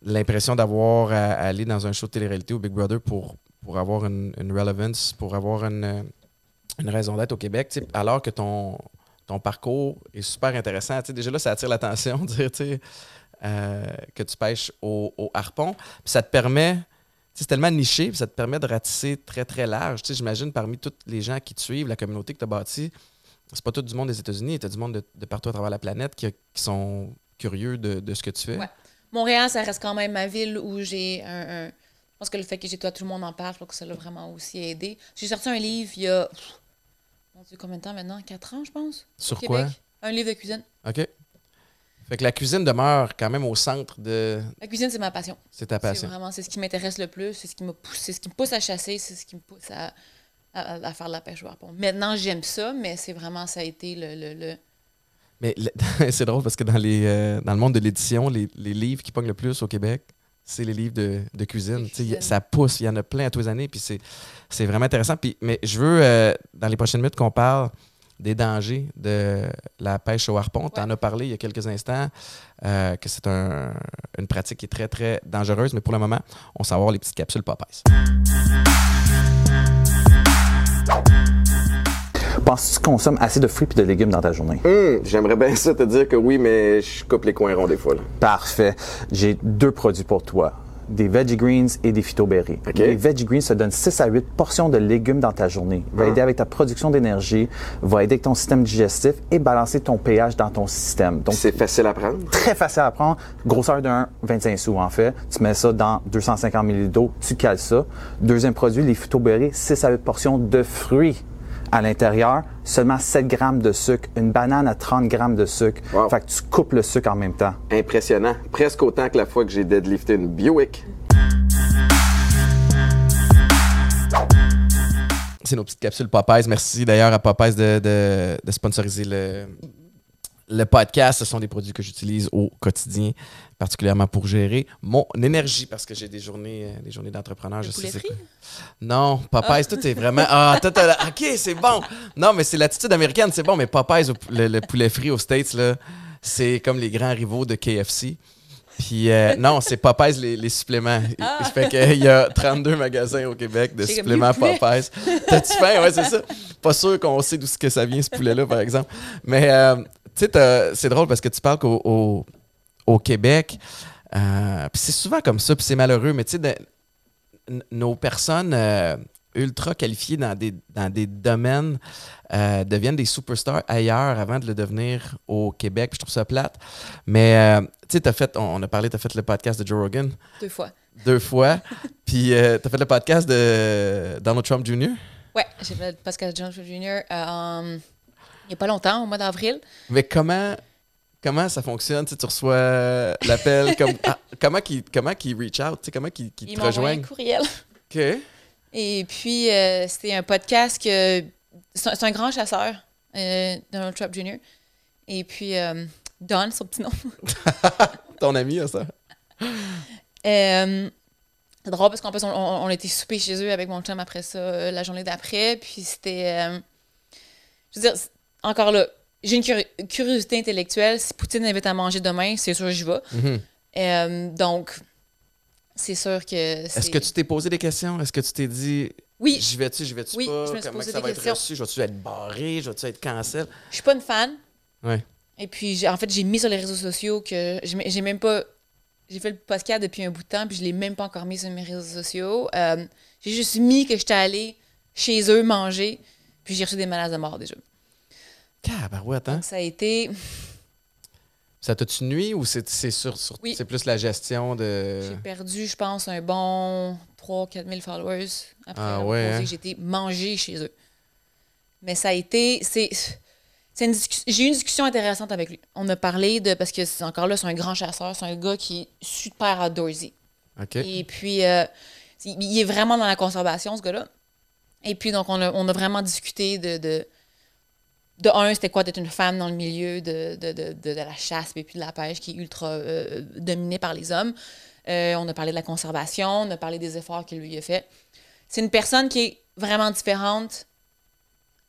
l'impression d'avoir à, aller dans un show de télé-réalité au Big Brother pour, pour avoir une, une relevance, pour avoir une, euh, une raison d'être au Québec, alors que ton, ton parcours est super intéressant. Tu déjà là, ça attire l'attention, dire, tu que tu pêches au, au harpon. Ça te permet, c'est tellement niché, puis ça te permet de ratisser très, très large. Tu sais, J'imagine parmi tous les gens qui te suivent, la communauté que tu as bâtie, c'est pas tout du monde des États-Unis, tu as du monde de, de partout à travers la planète qui, qui sont curieux de, de ce que tu fais. Ouais. Montréal, ça reste quand même ma ville où j'ai un, un- Je pense que le fait que j'ai toi, tout le monde en parle, je que ça l'a vraiment aussi aidé. J'ai sorti un livre il y a. Mon Dieu, combien de temps maintenant? Quatre ans, je pense. Sur Québec. quoi? Un livre de cuisine. OK. Fait que la cuisine demeure quand même au centre de. La cuisine, c'est ma passion. C'est ta C'est passion. vraiment c'est ce qui m'intéresse le plus, c'est ce qui me pousse, c'est ce qui me pousse à chasser, c'est ce qui me pousse à, à- à faire de la pêche au harpon. Maintenant, j'aime ça, mais c'est vraiment ça a été le, le, le- Mais c'est drôle parce que dans, les, euh, dans le monde de l'édition, les, les livres qui pognent le plus au Québec, c'est les livres de, de cuisine. Ça pousse, il y en a plein à tous les années, puis c'est, c'est vraiment intéressant. Puis, mais je veux, euh, dans les prochaines minutes, qu'on parle des dangers de la pêche au harpon. Tu en as parlé il y a quelques instants, euh, que c'est un- une pratique qui est très, très dangereuse, mais pour le moment, on s'en va voir les petites capsules Popeyes. Penses-tu que tu consommes assez de fruits et de légumes dans ta journée? Hum, J'aimerais bien ça te dire que oui, mais je coupe les coins ronds des fois. Là. Parfait. J'ai deux produits pour toi. Des veggie greens et des phytoberries. OK. Les veggie greens te donnent 6 à 8 portions de légumes dans ta journée. Va aider avec ta production d'énergie, va aider avec ton système digestif et balancer ton pH dans ton système. Donc, C'est facile à prendre? très facile à prendre. Grosseur d'un 25 sous en fait. Tu mets ça dans 250 ml d'eau, tu cales ça. Deuxième produit, les phytoberries, 6 à 8 portions de fruits à l'intérieur, seulement 7 grammes de sucre, une banane à 30 grammes de sucre. Wow. Fait que tu coupes le sucre en même temps. Impressionnant. Presque autant que la fois que j'ai deadlifté une Buick. C'est nos petites capsules Popeyes. Merci d'ailleurs à Popeyes de, de- de sponsoriser le, le podcast. Ce sont des produits que j'utilise au quotidien, particulièrement pour gérer mon énergie parce que j'ai des journées, euh, des journées d'entrepreneur. Je sais quoi. Non, Popeyes, tout est vraiment. Ah, OK, c'est bon. Non, mais c'est l'attitude américaine, c'est bon, mais Popeyes, le, le poulet frit aux States, là, c'est comme les grands rivaux de KFC. Puis euh, non, c'est Popeyes les, les suppléments. Ah. Fait qu'il y a 32 magasins au Québec de suppléments. Popeyes. T'as-tu faim? Ouais, c'est ça. Pas sûr qu'on sait d'où que ça vient, ce poulet-là, par exemple. Mais euh, sais, t'as- c'est drôle parce que tu parles qu'au au, au Québec, euh, puis c'est souvent comme ça, puis c'est malheureux, mais tu sais, de- nos personnes euh, ultra qualifiées dans des, dans des domaines euh, deviennent des superstars ailleurs avant de le devenir au Québec. Je trouve ça plate. Mais euh, tu sais, fait, on, on a parlé, tu as fait le podcast de Joe Rogan deux fois. deux fois. Puis euh, tu as fait le podcast de Donald Trump Jr. Ouais, j'ai fait Pascal Jones Jr. euh, il n'y a pas longtemps, au mois d'avril. Mais comment, comment ça fonctionne? Tu sais, tu reçois l'appel, comme, ah, comment qu'ils comment reach out? Tu sais, comment qu'ils Il te envoyé un rejoignent? courriel. OK. Et puis, euh, c'était un podcast que. C'est un, c'est grand chasseur, euh, Donald Trump Jr. Et puis, euh, Don, son petit nom. Ton ami, ça? Euh, c'est drôle parce qu'en plus, on, on, on était souper chez eux avec mon chum après ça, euh, la journée d'après. Puis c'était. euh, je veux dire, c'est- encore là, j'ai une curi- curiosité intellectuelle. Si Poutine m'invite à manger demain, c'est sûr que j'y vais. Mhm. Euh, donc, c'est sûr que. Est-ce que tu t'es posé des questions? Est-ce que tu t'es dit, Oui, j'y vais-tu, j'y vais-tu Oui, pas? je me suis Comment posé ça des va être questions. reçu? Je vais-tu être barré? Je vais-tu être cancel? je suis pas une fan. Ouais. Et puis, en fait, j'ai mis sur les réseaux sociaux que j'ai j'ai même pas. J'ai fait le podcast depuis un bout de temps, puis je l'ai même pas encore mis sur mes réseaux sociaux. Euh, j'ai juste mis que j'étais allée chez eux manger, puis j'ai reçu des menaces de mort déjà. Cabarouette, hein? Donc, ça a été. Ça t'a-tu nuit ou c'est sur, sur- Oui. c'est plus la gestion de. J'ai perdu, je pense, un bon 3-4 000 followers après Ah ouais, hein? que j'ai été manger chez eux. Mais ça a été. c'est J'ai eu une discussion intéressante avec lui. On a parlé de. Parce que c'est encore là, c'est un grand chasseur, c'est un gars qui est super outdoorsy. OK. Et puis, euh, il il est vraiment dans la conservation, ce gars-là. Et puis, donc, on a, on a vraiment discuté de, de, de un, c'était quoi d'être une femme dans le milieu de, de, de, de- la chasse et puis de la pêche qui est ultra euh, dominée par les hommes? Euh, on a parlé de la conservation, on a parlé des efforts qu'il lui a fait. C'est une personne qui est vraiment différente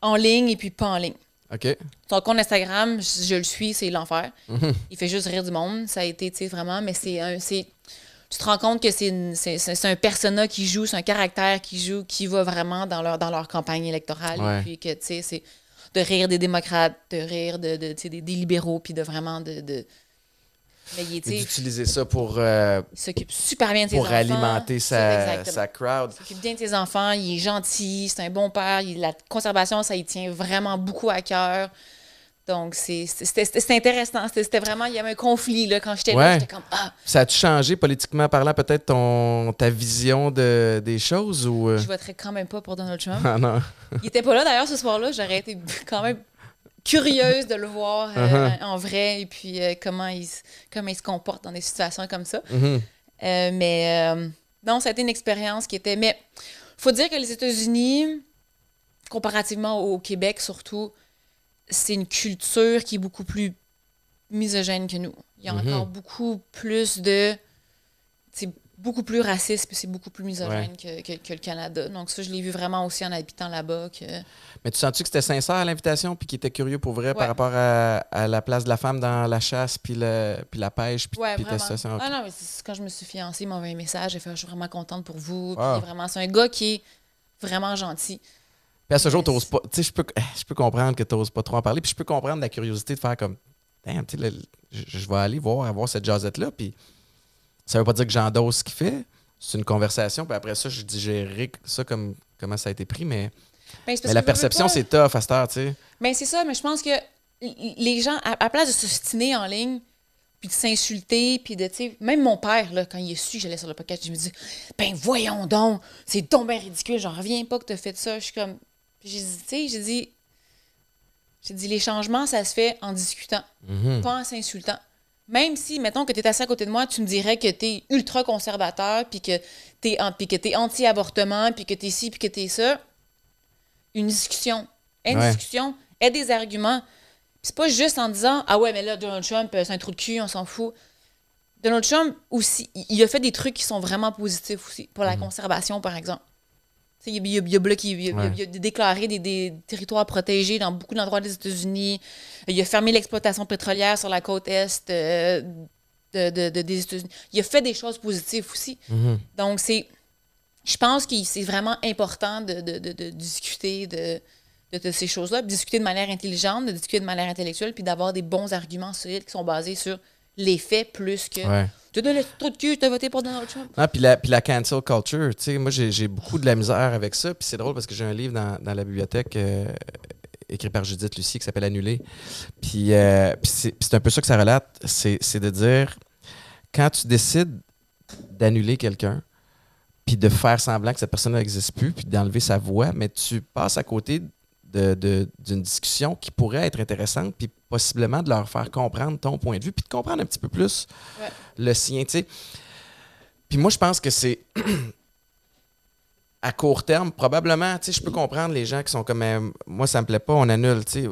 en ligne et puis pas en ligne. OK. Son compte Instagram, je, je le suis, c'est l'enfer. Il fait juste rire du monde. Ça a été, tu sais, vraiment, mais c'est un. c'est- Tu te rends compte que c'est un persona qui joue, c'est un caractère qui joue, qui va vraiment dans leur, dans leur campagne électorale. Ouais. Et puis que, tu sais, c'est de rire des démocrates, de rire de, de, des, des libéraux, puis de vraiment de. Mais il d'utiliser ça pour, euh, il s'occupe super bien de ses pour enfants. alimenter C'est sa, sa crowd. Il s'occupe bien de ses enfants, il est gentil, c'est un bon père, il, la conservation, ça il tient vraiment beaucoup à cœur. Donc, c'était intéressant. C'était vraiment, il y avait un conflit là, quand j'étais Ouais. là. J'étais comme, ah, Ça a-tu changé politiquement parlant peut-être ton ta vision de, des choses ou. euh? je voterais quand même pas pour Donald Trump. Ah non. Il était pas là d'ailleurs ce soir-là, j'aurais été quand même curieuse de le voir euh, Uh-huh. en vrai et puis euh, comment, il, se- comment il se comporte dans des situations comme ça. Mhm. Euh, mais non, ça a été une expérience qui était. Mais faut dire que les États-Unis, comparativement au Québec surtout, c'est une culture qui est beaucoup plus misogyne que nous. Il y a Mhm. encore beaucoup plus de. C'est beaucoup plus raciste puis c'est beaucoup plus misogyne que, que- que le Canada. Donc, ça, je l'ai vu vraiment aussi en habitant là-bas. Que... Mais tu sens-tu que c'était sincère l'invitation, puis qu'il était curieux pour vrai par rapport à, à la place de la femme dans la chasse, puis, le, puis la pêche, puis, Ouais, puis ta situation? Ah non, mais c'est- quand je me suis fiancée, il m'a envoyé un message. J'ai fait, je suis vraiment contente pour vous. Wow. Vraiment, c'est un gars qui est vraiment gentil. Puis à ce jour, t'oses pas. Tu sais, je peux, je peux comprendre que tu n'oses pas trop en parler. Puis je peux comprendre la curiosité de faire comme. Damn, tu sais, je, vais aller voir, avoir cette jazzette-là. Puis ça veut pas dire que j'endosse ce qu'il fait. C'est une conversation. Puis après ça, je digérerai ça comme comment ça a été pris. Mais, Ben, mais la perception, c'est tough à cette heure, tu sais. Ben, c'est ça, mais je pense que les gens, à, à place de se stiner en ligne, puis de s'insulter, puis de, tu sais, même mon père, là, quand il a su j'allais sur le podcast, je me dis, ben voyons donc, c'est bien ridicule, j'en reviens pas que t'as fait ça. Je suis comme, Puis j'ai dit, tu sais, j'ai dit, j'ai dit, les changements, ça se fait en discutant, Mhm. pas en s'insultant. Même si, mettons que tu es assis à côté de moi, tu me dirais que tu es ultra conservateur, puis que tu es, anti-avortement, puis que tu es ci, puis que tu es ça, une discussion. Une Ouais. discussion, aie des arguments. C'est pas juste en disant Ah ouais, mais là, Donald Trump, euh, c'est un trou de cul, on s'en fout. Donald Trump aussi, il- il a fait des trucs qui sont vraiment positifs aussi, pour la conservation, par exemple. Il a, il a- bloqué, il a- Ouais. déclaré des, des territoires protégés dans beaucoup d'endroits des États-Unis. Il a fermé l'exploitation pétrolière sur la côte est euh, de, de- de- des États-Unis. Il a fait des choses positives aussi. Mhm. Donc, c'est. Je pense que c'est vraiment important de, de- de- de discuter de, de, de ces choses-là, puis discuter de manière intelligente, de discuter de manière intellectuelle, puis d'avoir des bons arguments solides qui sont basés sur les faits plus que. Ouais. Tu donnes le trou de cul, tu as voté pour Donald Trump. Ah, puis la, puis la cancel culture, tu sais, moi j'ai beaucoup de la misère avec ça. Puis c'est drôle parce que j'ai un livre dans, dans la bibliothèque euh, écrit par Judith Lucie qui s'appelle Annulé. Puis, euh, puis c'est un peu ça que ça relate. C'est c'est de dire, quand tu décides d'annuler quelqu'un, puis de faire semblant que cette personne n'existe plus, puis d'enlever sa voix, mais tu passes à côté de- de- d'une discussion qui pourrait être intéressante, puis possiblement de leur faire comprendre ton point de vue, puis de comprendre un petit peu plus Ouais. le sien. Puis moi, je pense que c'est à court terme, probablement, tu sais, je peux comprendre les gens qui sont comme, euh, moi, ça me plaît pas, on annule, tu sais.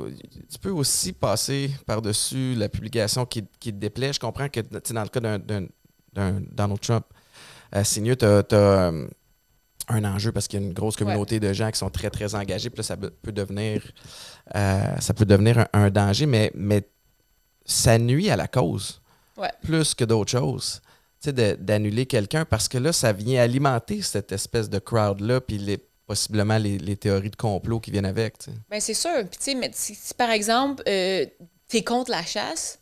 Tu peux aussi passer par-dessus la publication qui, qui te déplaît. Je comprends que, tu sais, dans le cas d'un- Donald Trump, euh, c'est mieux, tu as, un enjeu parce qu'il y a une grosse communauté de gens qui sont très, très engagés, puis là, ça peut devenir, euh, ça peut devenir un, un danger, mais, mais ça nuit à la cause Ouais. plus que d'autres choses. Tu sais, de- d'annuler quelqu'un parce que là, ça vient alimenter cette espèce de crowd-là, puis les, possiblement les, les théories de complot qui viennent avec. tu sais. Ben, c'est sûr. Puis, tu sais, mais si, si, par exemple, euh, t'es contre la chasse,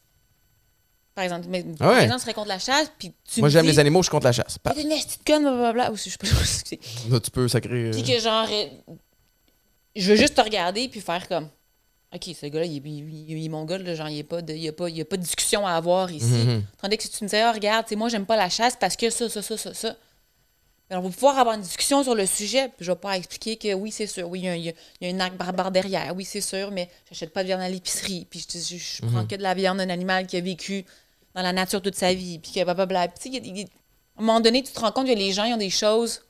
par exemple, mais, par Ouais. exemple, tu serais contre la chasse, puis tu Moi, me j'aime les animaux, je suis contre la chasse. T'es une petite conne, blablabla. Ou, je sais pas. Là, tu peux sacrer. euh, Puis que genre, euh, je veux juste te regarder puis faire comme, OK, ce gars-là, il, est- il, il est mon gars, là, genre, il n'y a, pas de- il y a, pas- il y a pas de discussion à avoir ici. Mhm. Tandis que si tu me disais, ah, regarde, moi, j'aime pas la chasse parce que ça, ça, ça, ça, ça. Ben, on va pouvoir avoir une discussion sur le sujet, puis je vais pas expliquer que oui, c'est sûr, oui, il y a, un- il y a- un acte barbare derrière, oui, c'est sûr, mais j'achète pas de viande à l'épicerie, puis je, je, je prends que de la viande d'un animal qui a vécu dans la nature toute sa vie, puis que blablabla. Puis, tu sais, il y a- il y a- à un moment donné, tu te rends compte que les gens, ils ont des choses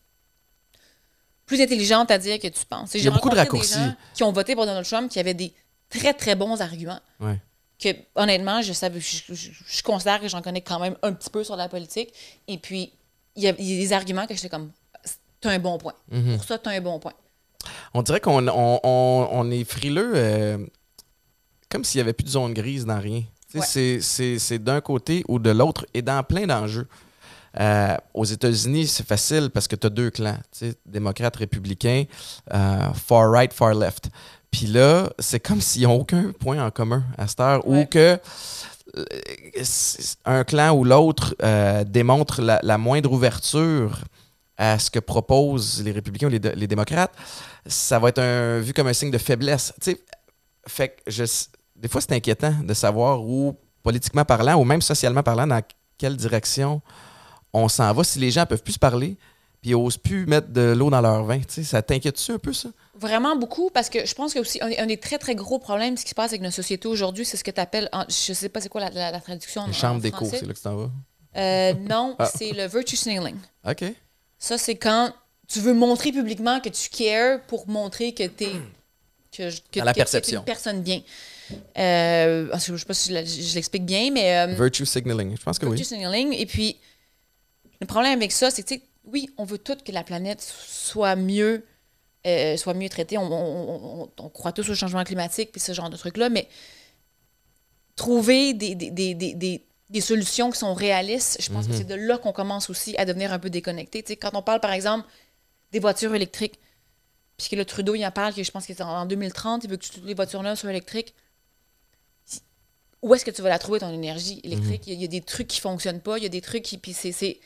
plus intelligentes à dire que tu penses. Et Il y a beaucoup de des raccourcis. gens qui ont voté pour Donald Trump qui avaient des très, très bons arguments Ouais. que honnêtement, je, savais, je, je- je considère que j'en connais quand même un petit peu sur la politique. Et puis, il y a, il y a des arguments que j'étais comme, t'as un bon point. Mhm. Pour ça, t'as un bon point. On dirait qu'on on, on- on est frileux euh, comme s'il n'y avait plus de zone grise dans rien. Ouais. c'est- d'un côté ou de l'autre et dans plein d'enjeux. Euh, aux États-Unis, c'est facile parce que tu as deux clans, démocrates, républicains, euh, far right, far left. Puis là, c'est comme s'ils n'ont aucun point en commun à cette heure ou Ouais. que euh, un clan ou l'autre euh, démontre la, la moindre ouverture à ce que proposent les républicains ou les, les démocrates, ça va être un, vu comme un signe de faiblesse. Fait que je, des fois, c'est inquiétant de savoir où, politiquement parlant, ou même socialement parlant, dans quelle direction on s'en va. Si les gens peuvent plus se parler, puis ils osent plus mettre de l'eau dans leur vin, ça t'inquiète-tu un peu, ça? Vraiment beaucoup, parce que je pense que aussi un, un des très, très gros problèmes, ce qui se passe avec notre société aujourd'hui, c'est ce que tu appelles, je sais pas c'est quoi la, la- la traduction en, Les en chambres d'écho, c'est là que tu t'en vas. Euh, non, Ah. c'est le virtue signaling. OK. Ça, c'est quand tu veux montrer publiquement que tu cares pour montrer que tu es. Que, que, Dans la perception. une personne bien. Euh, je ne sais pas si je, l'explique bien, mais. euh, Virtue signaling. Je pense que virtue oui. signaling. Et puis, le problème avec ça, c'est que, tu sais, oui, on veut tout que la planète soit mieux, euh, soit mieux traitée. On, on- on- on croit tous au changement climatique puis ce genre de trucs-là, mais trouver des, des, des, des, solutions qui sont réalistes, je pense que c'est de là qu'on commence aussi à devenir un peu déconnecté. Tu sais, quand on parle, par exemple, des voitures électriques, puis que le Trudeau, il en parle, que je pense que en 2030, il veut que toutes les voitures-là soient électriques. Où est-ce que tu vas la trouver, ton énergie électrique? Il y, a- il y a des trucs qui fonctionnent pas, il y a des trucs qui... Puis c'est...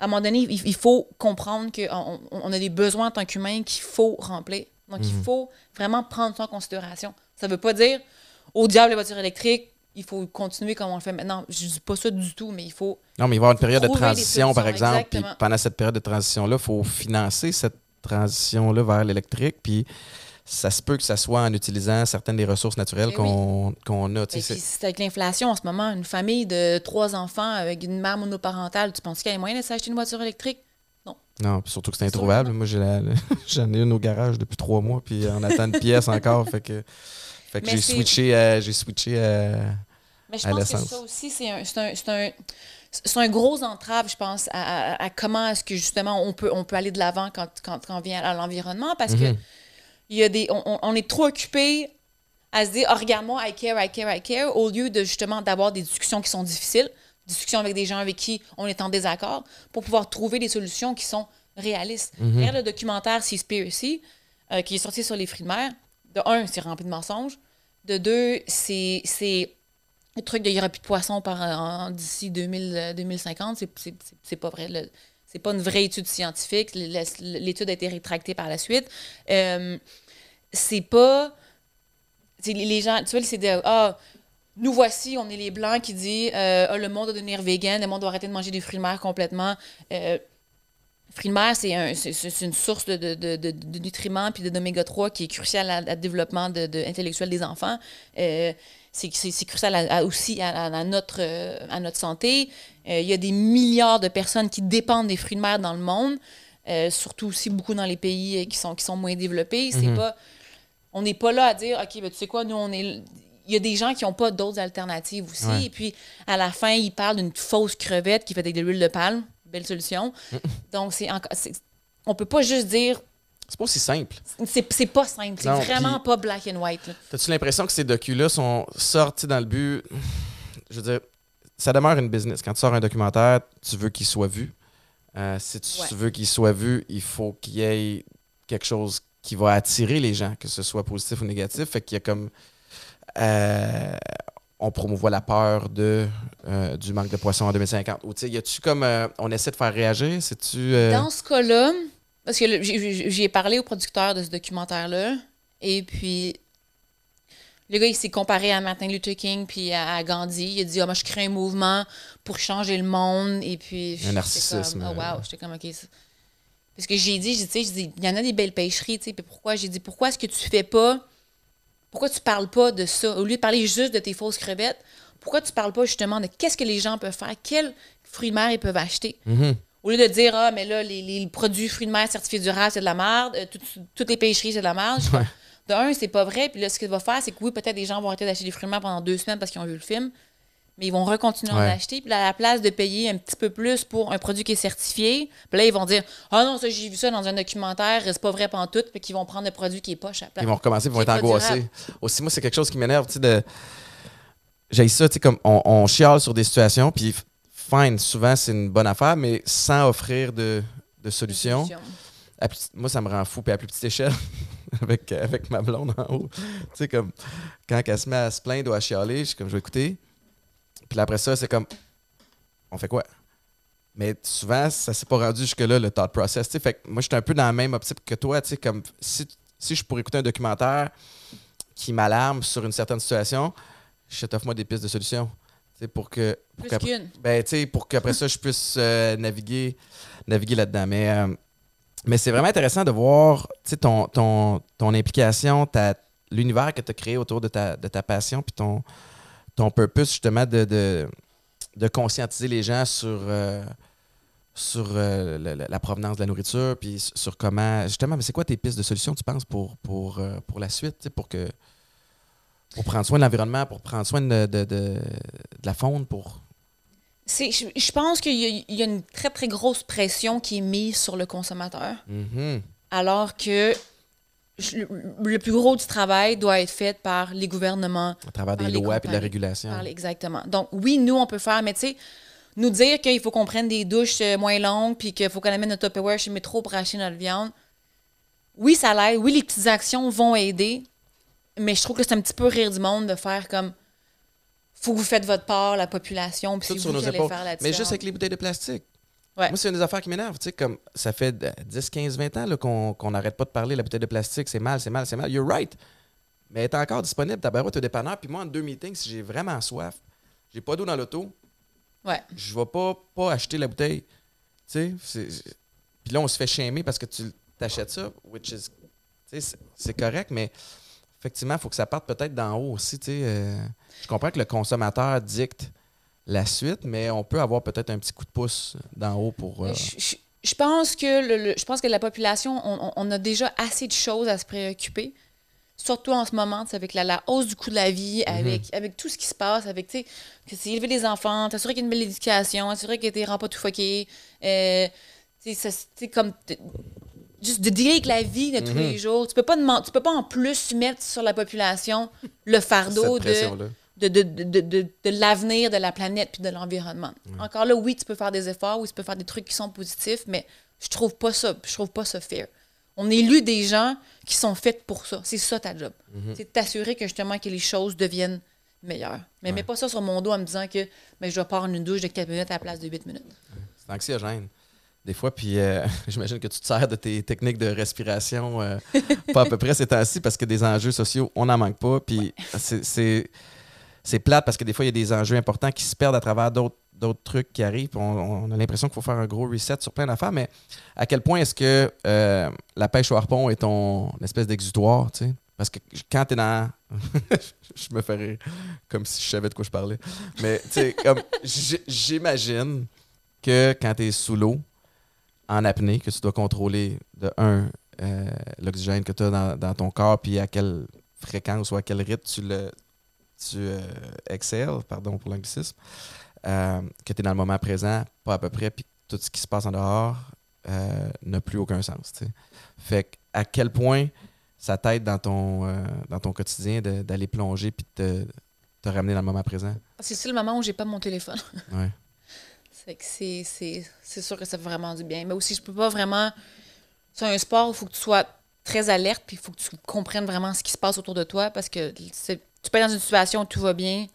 À un moment donné, il, il faut comprendre qu'on on, on a des besoins en tant qu'humain qu'il faut remplir. Donc, il faut vraiment prendre ça en considération. Ça veut pas dire, au diable les voitures électriques, il faut continuer comme on le fait maintenant. Je dis pas ça du tout, mais il faut... Non, mais il va y avoir une période de transition, par exemple. Puis pendant cette période de transition-là, il faut financer cette transition-là vers l'électrique. Puis ça se peut que ça soit en utilisant certaines des ressources naturelles Eh qu'on a. sais, puis, c'est- avec l'inflation en ce moment, une famille de trois enfants avec une mère monoparentale, tu penses qu'il y a moyen de s'acheter une voiture électrique? Non, puis surtout que c'est introuvable. non. Moi, j'ai la- j'en ai une au garage depuis trois mois, puis on attend une pièce encore. Fait que, fait que j'ai switché, à- j'ai switché à. Mais je À pense que ça aussi, c'est un, c'est un, gros entrave, je pense, à, à- à comment est-ce que justement on peut, on peut aller de l'avant quand, quand, quand on vient à l'environnement parce que Mhm. Il y a des, on, est trop occupé à se dire, oh, regarde-moi, I care, I care, I care, au lieu de justement d'avoir des discussions qui sont difficiles, discussions avec des gens avec qui on est en désaccord, pour pouvoir trouver des solutions qui sont réalistes. Regarde le documentaire Seaspiracy, euh, qui est sorti sur les fruits de mer. De un, c'est rempli de mensonges. De deux, c'est c'est le truc de il n'y aura plus de poissons d'ici 2000, euh, 2050, c'est- c'est c'est- c'est pas vrai. Le- C'est pas une vraie étude scientifique. L'étude a été rétractée par la suite. Euh, c'est pas. les- gens, tu vois, c'est de. Ah, nous voici, on est les Blancs qui dit euh, Ah, le monde doit devenir vegan, le monde doit arrêter de manger des fruits de complètement. Euh, fruits de mer, c'est un, c'est- c'est une source de, de, nutriments puis d'oméga 3 qui est cruciale à- développement intellectuel des enfants. Euh, c'est crucial à- à- aussi à, notre, euh, à notre santé. Euh, il y a des milliards de personnes qui dépendent des fruits de mer dans le monde, euh, surtout aussi beaucoup dans les pays qui sont, qui sont moins développés. C'est pas, on n'est pas là à dire, OK, ben, tu sais quoi, nous, on est. Il y a des gens qui n'ont pas d'autres alternatives aussi. Ouais. Et puis, à la fin, ils parlent d'une fausse crevette qui fait avec de l'huile de palme. Belle solution. Donc, c'est On peut pas juste dire. C'est pas aussi simple. C'est pas simple. C'est vraiment pas black and white. T'as-tu l'impression que ces docus-là sont sortis dans le but? Je veux dire, ça demeure une business. Quand tu sors un documentaire, tu veux qu'il soit vu. Euh, si tu Ouais. veux qu'il soit vu, il faut qu'il y ait quelque chose qui va attirer les gens, que ce soit positif ou négatif. Fait qu'il y a comme. euh, on promouvoit la peur de, euh, du manque de poissons en 2050. Ou tu sais, y a-tu comme. euh, on essaie de faire réagir? Euh, Dans ce cas-là, parce que j'ai j'ai parlé au producteur de ce documentaire-là, et puis le gars, il s'est comparé à Martin Luther King puis à, à Gandhi. Il a dit, ah, moi, je crée un mouvement pour changer le monde, et puis... j'étais narcissisme, Comme, oh, euh. wow, j'étais comme, OK. Parce que j'ai dit, j'ai dit, tu sais, dit, il y en a des belles pêcheries, tu sais, puis pourquoi? J'ai dit, pourquoi est-ce que tu fais pas... Pourquoi tu parles pas de ça? Au lieu de parler juste de tes fausses crevettes, pourquoi tu parles pas justement de qu'est-ce que les gens peuvent faire? Quels fruits de mer ils peuvent acheter? mhm. Au lieu de dire, ah, mais là, les, les produits fruits de mer certifiés durables, c'est de la merde, euh, tout- toutes les pêcheries, c'est de la merde. De un, c'est pas vrai. Puis là, ce qu'il va faire, c'est que oui, peut-être des gens vont arrêter d'acheter des fruits de mer pendant deux semaines parce qu'ils ont vu le film, mais ils vont recontinuer à en acheter. Puis là, à la place de payer un petit peu plus pour un produit qui est certifié, puis là, ils vont dire, ah non, ça, j'ai vu ça dans un documentaire, c'est pas vrai tout puis qu'ils vont prendre le produit qui est poche à la place. Ils vont recommencer, ils vont être angoissés. durable. Aussi, moi, c'est quelque chose qui m'énerve, tu sais, de... J'ai ça, tu sais, comme on, on chiale sur des situations, puis fine, souvent, c'est une bonne affaire, mais sans offrir de, de. Solution. À moi, ça me rend fou, puis à plus petite échelle, avec, avec ma blonde en haut. Tu sais, comme, quand elle se met à se plaindre ou à chialer, je suis comme, je vais écouter. Puis là, après ça, c'est comme, on fait quoi? Mais souvent, ça s'est pas rendu jusque-là, le thought process. tu sais. Fait que moi, j'étais un peu dans la même optique que toi. tu sais, Comme si, si je pourrais écouter un documentaire qui m'alarme sur une certaine situation, je t'offre-moi des pistes de solutions. Pour que. Pour Plus qu'après- qu'une. ben, pour qu'après ça, je puisse euh, naviguer, naviguer là-dedans. Mais euh, mais c'est vraiment intéressant de voir ton, ton, ton implication, ta, l'univers que tu as créé autour de ta, de ta passion, puis ton, ton purpose, justement, de, de, de conscientiser les gens sur, euh, sur euh, la provenance de la nourriture, puis sur comment. Justement, mais c'est quoi tes pistes de solutions, tu penses, pour, pour, pour la suite, pour que. Pour prendre soin de l'environnement, pour prendre soin de, de, de- de la faune, pour. C'est- Je, je pense qu'il y, a- il y a une très, très grosse pression qui est mise sur le consommateur, Mhm. alors que je- le, plus gros du travail doit être fait par les gouvernements, À travers des lois et de la régulation. par exactement. Donc, oui, nous, on peut faire, mais tu sais, nous dire qu'il faut qu'on prenne des douches euh, moins longues, puis qu'il faut qu'on amène notre Tupperware chez Métro pour acheter notre viande, oui, ça l'aide. Oui, les petites actions vont aider, mais je trouve que c'est un petit peu rire du monde de faire comme faut que vous faites votre part, la population, puis vous nos allez faire la Mais juste différence. avec les bouteilles de plastique. Ouais. Moi, c'est une des affaires qui m'énerve. Tu sais, comme ça fait euh, 10, 15, 20 ans là, qu'on qu'on n'arrête pas de parler la bouteille de plastique, c'est mal, c'est mal, c'est mal. You're right. Mais elle est encore disponible, ta barouette au dépanneur. Puis moi, en deux meetings, si j'ai vraiment soif, j'ai pas d'eau dans l'auto, Ouais. je vais pas, pas acheter la bouteille. Tu sais, puis là, on se fait shamer parce que tu t'achètes ça, which is, tu sais, c'est correct, mais effectivement, il faut que ça parte peut-être d'en haut aussi. tu sais, euh, je comprends que le consommateur dicte la suite, mais on peut avoir peut-être un petit coup de pouce d'en haut pour. euh, Je, je- je pense que le, le- je pense que la population, on, on- a déjà assez de choses à se préoccuper. Surtout en ce moment, tu sais, avec la, la hausse du coût de la vie, Mhm. avec, avec tout ce qui se passe, avec, élever des enfants, t'assurer qu'il y a une belle éducation, t'assurer que t'es rends pas tout fucké. Euh, c'est- tu sais, comme. Juste de dealer avec la vie de tous Mhm. les jours. Tu peux pas tu peux pas en plus mettre sur la population le fardeau de de, de, de, de, l'avenir de la planète puis de l'environnement. Encore là, oui, tu peux faire des efforts, oui, tu peux faire des trucs qui sont positifs, mais je trouve pas ça, je trouve pas ça fair. On élu des gens qui sont faits pour ça. C'est ça ta job. C'est de t'assurer que justement que les choses deviennent meilleures. Mais mets pas ça sur mon dos en me disant que je vais prendre une douche de 4 minutes à la place de 8 minutes. C'est anxiogène. Des fois, puis euh, j'imagine que tu te sers de tes techniques de respiration euh, pas à peu près ces temps-ci parce que des enjeux sociaux, on n'en manque pas. Puis c'est- c'est c'est plate parce que des fois, il y a des enjeux importants qui se perdent à travers d'autres d'autres trucs qui arrivent. On, on a l'impression qu'il faut faire un gros reset sur plein d'affaires. Mais à quel point est-ce que euh, la pêche au harpon est ton espèce d'exutoire, tu sais? Parce que quand t'es dans... je me fais rire comme si je savais de quoi je parlais. Mais tu sais, comme j'imagine que quand tu es sous l'eau, en apnée, que tu dois contrôler de un, euh, l'oxygène que tu as dans, dans ton corps, puis à quelle fréquence ou à quel rythme tu le tu euh, exhales, pardon pour l'anglicisme, euh, que tu es dans le moment présent, pas à peu près, puis tout ce qui se passe en dehors euh, n'a plus aucun sens. Fait que à quel point ça t'aide dans ton, dans ton quotidien d'aller plonger puis de te, te ramener dans le moment présent? C'est le moment où j'ai pas mon téléphone. Ouais. C'est que c'est, c'est, c'est sûr que ça fait vraiment du bien. Mais aussi, je peux pas vraiment. C'est un sport où il faut que tu sois très alerte, puis il faut que tu comprennes vraiment ce qui se passe autour de toi, parce que c'est- tu peux être dans une situation où tout va bien,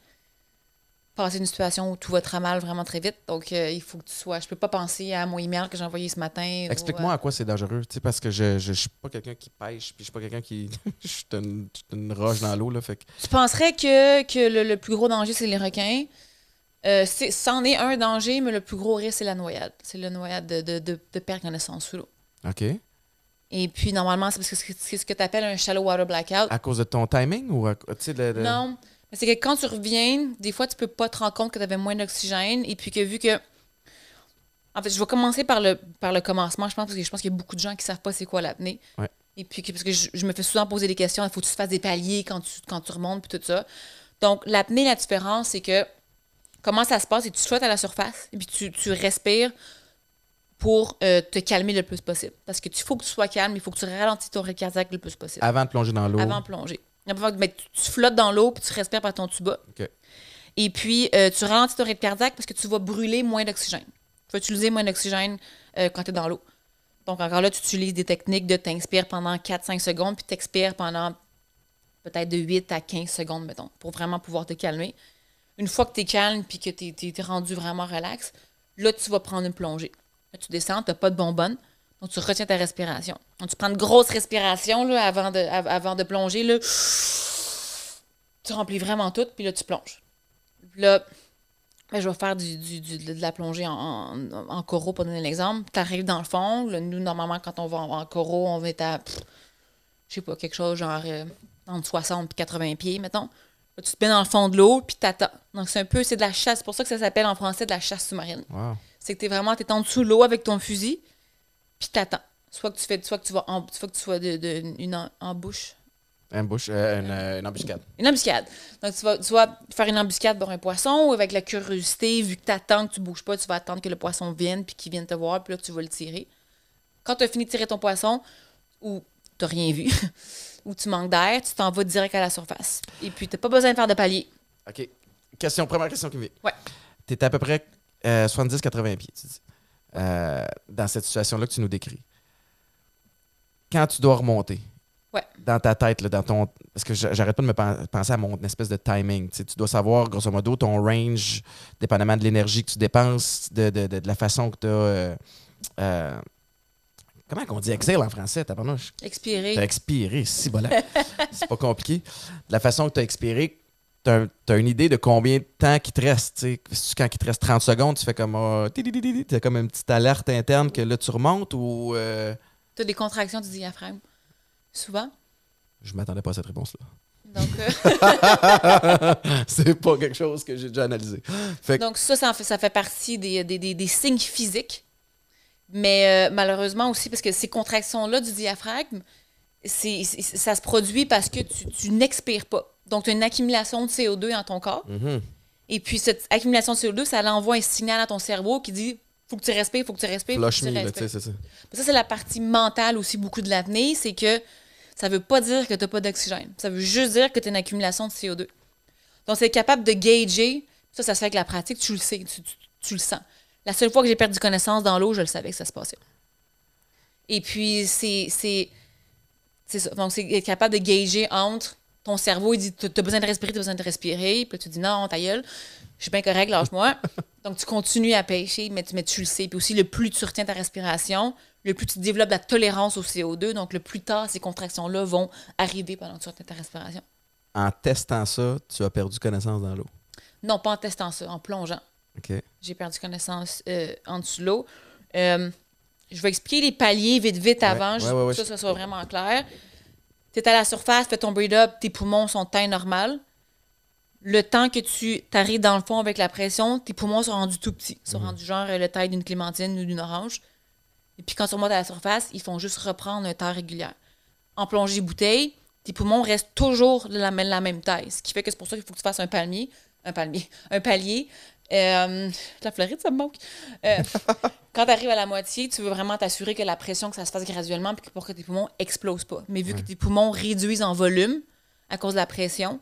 passer une situation où tout va très mal vraiment très vite. Donc, euh, il faut que tu sois. Je peux pas penser à mon email que j'ai envoyé ce matin. ou, Explique-moi euh, à quoi c'est dangereux, tu sais, parce que je, je, je suis pas quelqu'un qui pêche, puis je suis pas quelqu'un qui. je suis une, je suis une roche dans l'eau, là, fait que. Tu penserais que, que le, le plus gros danger, c'est les requins. Euh, c'en est un danger, mais le plus gros risque, c'est la noyade. C'est la noyade de, de, de, de perdre connaissance sous l'eau. OK. Et puis, normalement, c'est parce que c'est ce que tu appelles un shallow water blackout. À cause de ton timing ou à, tu sais, le- le- Non, mais c'est que quand tu reviens, des fois, tu peux pas te rendre compte que tu avais moins d'oxygène et puis que vu que. En fait, je vais commencer par le, par le commencement, je pense, parce que je pense qu'il y a beaucoup de gens qui savent pas c'est quoi l'apnée. Ouais. Et puis, que- parce que je, je me fais souvent poser des questions, il faut que tu fasses des paliers quand tu, quand tu remontes, puis tout ça. Donc, l'apnée, la différence, c'est que comment ça se passe, que tu flottes à la surface et puis tu, tu respires pour euh, te calmer le plus possible. Parce que tu faut que tu sois calme, il faut que tu ralentisses ton rythme cardiaque le plus possible Avant de plonger dans l'eau. avant de plonger. Ben, tu, tu flottes dans l'eau puis tu respires par ton tuba. Et puis, euh, tu ralentis ton rythme cardiaque parce que tu vas brûler moins d'oxygène. Tu vas utiliser moins d'oxygène euh, quand tu es dans l'eau. Donc, encore là, tu utilises des techniques de t'inspires pendant 4-5 secondes puis t'expires pendant peut-être de 8 à 15 secondes, mettons, pour vraiment pouvoir te calmer. Une fois que tu es calme puis que tu es, rendu vraiment relax, là, tu vas prendre une plongée. Là, tu descends, tu n'as pas de bonbonne. Donc, tu retiens ta respiration. Donc, tu prends une grosse respiration là, avant, de, de plonger. Là. Tu remplis vraiment tout, puis là, tu plonges. Là, ben, je vais faire du, du- de la plongée en, coraux, pour donner l'exemple. Tu arrives dans le fond. nous, normalement, quand on va en, coraux, on va être à, je sais pas, quelque chose genre euh, entre 60 et 80 pieds, mettons. Tu te mets dans le fond de l'eau, puis t'attends. Donc, c'est un peu, c'est de la chasse. C'est pour ça que ça s'appelle en français de la chasse sous-marine. Wow. C'est que t'es vraiment, t'es en dessous de l'eau avec ton fusil, puis t'attends. Soit que tu fais, soit que tu vas, en, soit que tu sois de, de- une euh, une, euh, une embuscade. Une embuscade. Donc, tu vas, tu vas faire une embuscade pour un poisson ou avec la curiosité, vu que tu attends que tu bouges pas, tu vas attendre que le poisson vienne puis qu'il vienne te voir, puis là, tu vas le tirer. Quand tu as fini de tirer ton poisson, ou tu rien vu, ou tu manques d'air, tu t'en vas direct à la surface. Et puis, tu pas besoin de faire de palier. OK. Question, première question qui vient. Ouais. Tu étais à peu près euh, 70-80 pieds, tu dis, euh, dans cette situation-là que tu nous décris. Quand tu dois remonter, Ouais. dans ta tête, là, dans ton. Parce que j'a- j'arrête pas de me pen- penser à mon espèce de timing. Tu sais, tu dois savoir, grosso modo, ton range, dépendamment de l'énergie que tu dépenses, de, de- de- de la façon que tu as. Comment qu'on dit? Exhale en français. T'as expiré, si voilà. c'est pas compliqué. De la façon que tu as expiré, tu as, une idée de combien de temps qui te reste. quand il te reste 30 secondes, tu fais comme. Tu as comme une petite alerte interne que là, tu remontes ou. euh, Tu as des contractions du diaphragme. Souvent. Je m'attendais pas à cette réponse-là. Donc, euh, c'est pas quelque chose que j'ai déjà analysé. Fait que- Donc ça, ça, en fait, ça fait partie des, des, des- des signes physiques. Mais euh, malheureusement aussi, parce que ces contractions-là du diaphragme, c'est, ça se produit parce que tu, tu n'expires pas. Donc, tu as une accumulation de CO2 dans ton corps. Mhm. Et puis, cette accumulation de CO2, ça envoie un signal à ton cerveau qui dit faut que tu respires, faut que tu respires. faut que tu respires. c'est ça. C'est la partie mentale aussi, beaucoup de l'apnée. C'est que ça veut pas dire que tu n'as pas d'oxygène. Ça veut juste dire que tu as une accumulation de CO2. Donc, c'est capable de gager. Ça, ça se fait avec la pratique. Tu le sais, tu, tu- tu le sens. La seule fois que j'ai perdu connaissance dans l'eau, je le savais que ça se passait. Et puis, c'est. C'est ça. Donc, c'est être capable de gager entre ton cerveau, il dit Tu as besoin de respirer, tu as besoin de respirer. Puis là, tu dis Non, ta gueule, je suis bien correct, lâche-moi. Donc, tu continues à pêcher, mais tu, mais tu le sais. Puis aussi, le plus tu retiens ta respiration, le plus tu développes la tolérance au CO2. Donc, le plus tard, ces contractions-là vont arriver pendant que tu retiens ta respiration. En testant ça, tu as perdu connaissance dans l'eau? Non, pas en testant ça, en plongeant. J'ai perdu connaissance euh, en dessous de l'eau. Euh, je vais expliquer les paliers vite, vite avant, ouais, juste ouais, que ça, ça soit vraiment clair. Tu es à la surface, fais ton breed-up, tes poumons sont taille normale. Le temps que tu arrives dans le fond avec la pression, tes poumons sont rendus tout petits. Ils sont Mhm. rendus genre euh, la taille d'une clémentine ou d'une orange. Et puis quand tu remontes à la surface, ils font juste reprendre une taille régulière. En plongée bouteille, tes poumons restent toujours de la, la même taille. Ce qui fait que c'est pour ça qu'il faut que tu fasses un palmier. Un palmier. Un palier. Euh, la Floride, ça me manque. Euh, quand tu arrives à la moitié, tu veux vraiment t'assurer que la pression, que ça se fasse graduellement puis que- pour que tes poumons explosent pas. Mais vu que tes poumons réduisent en volume à cause de la pression,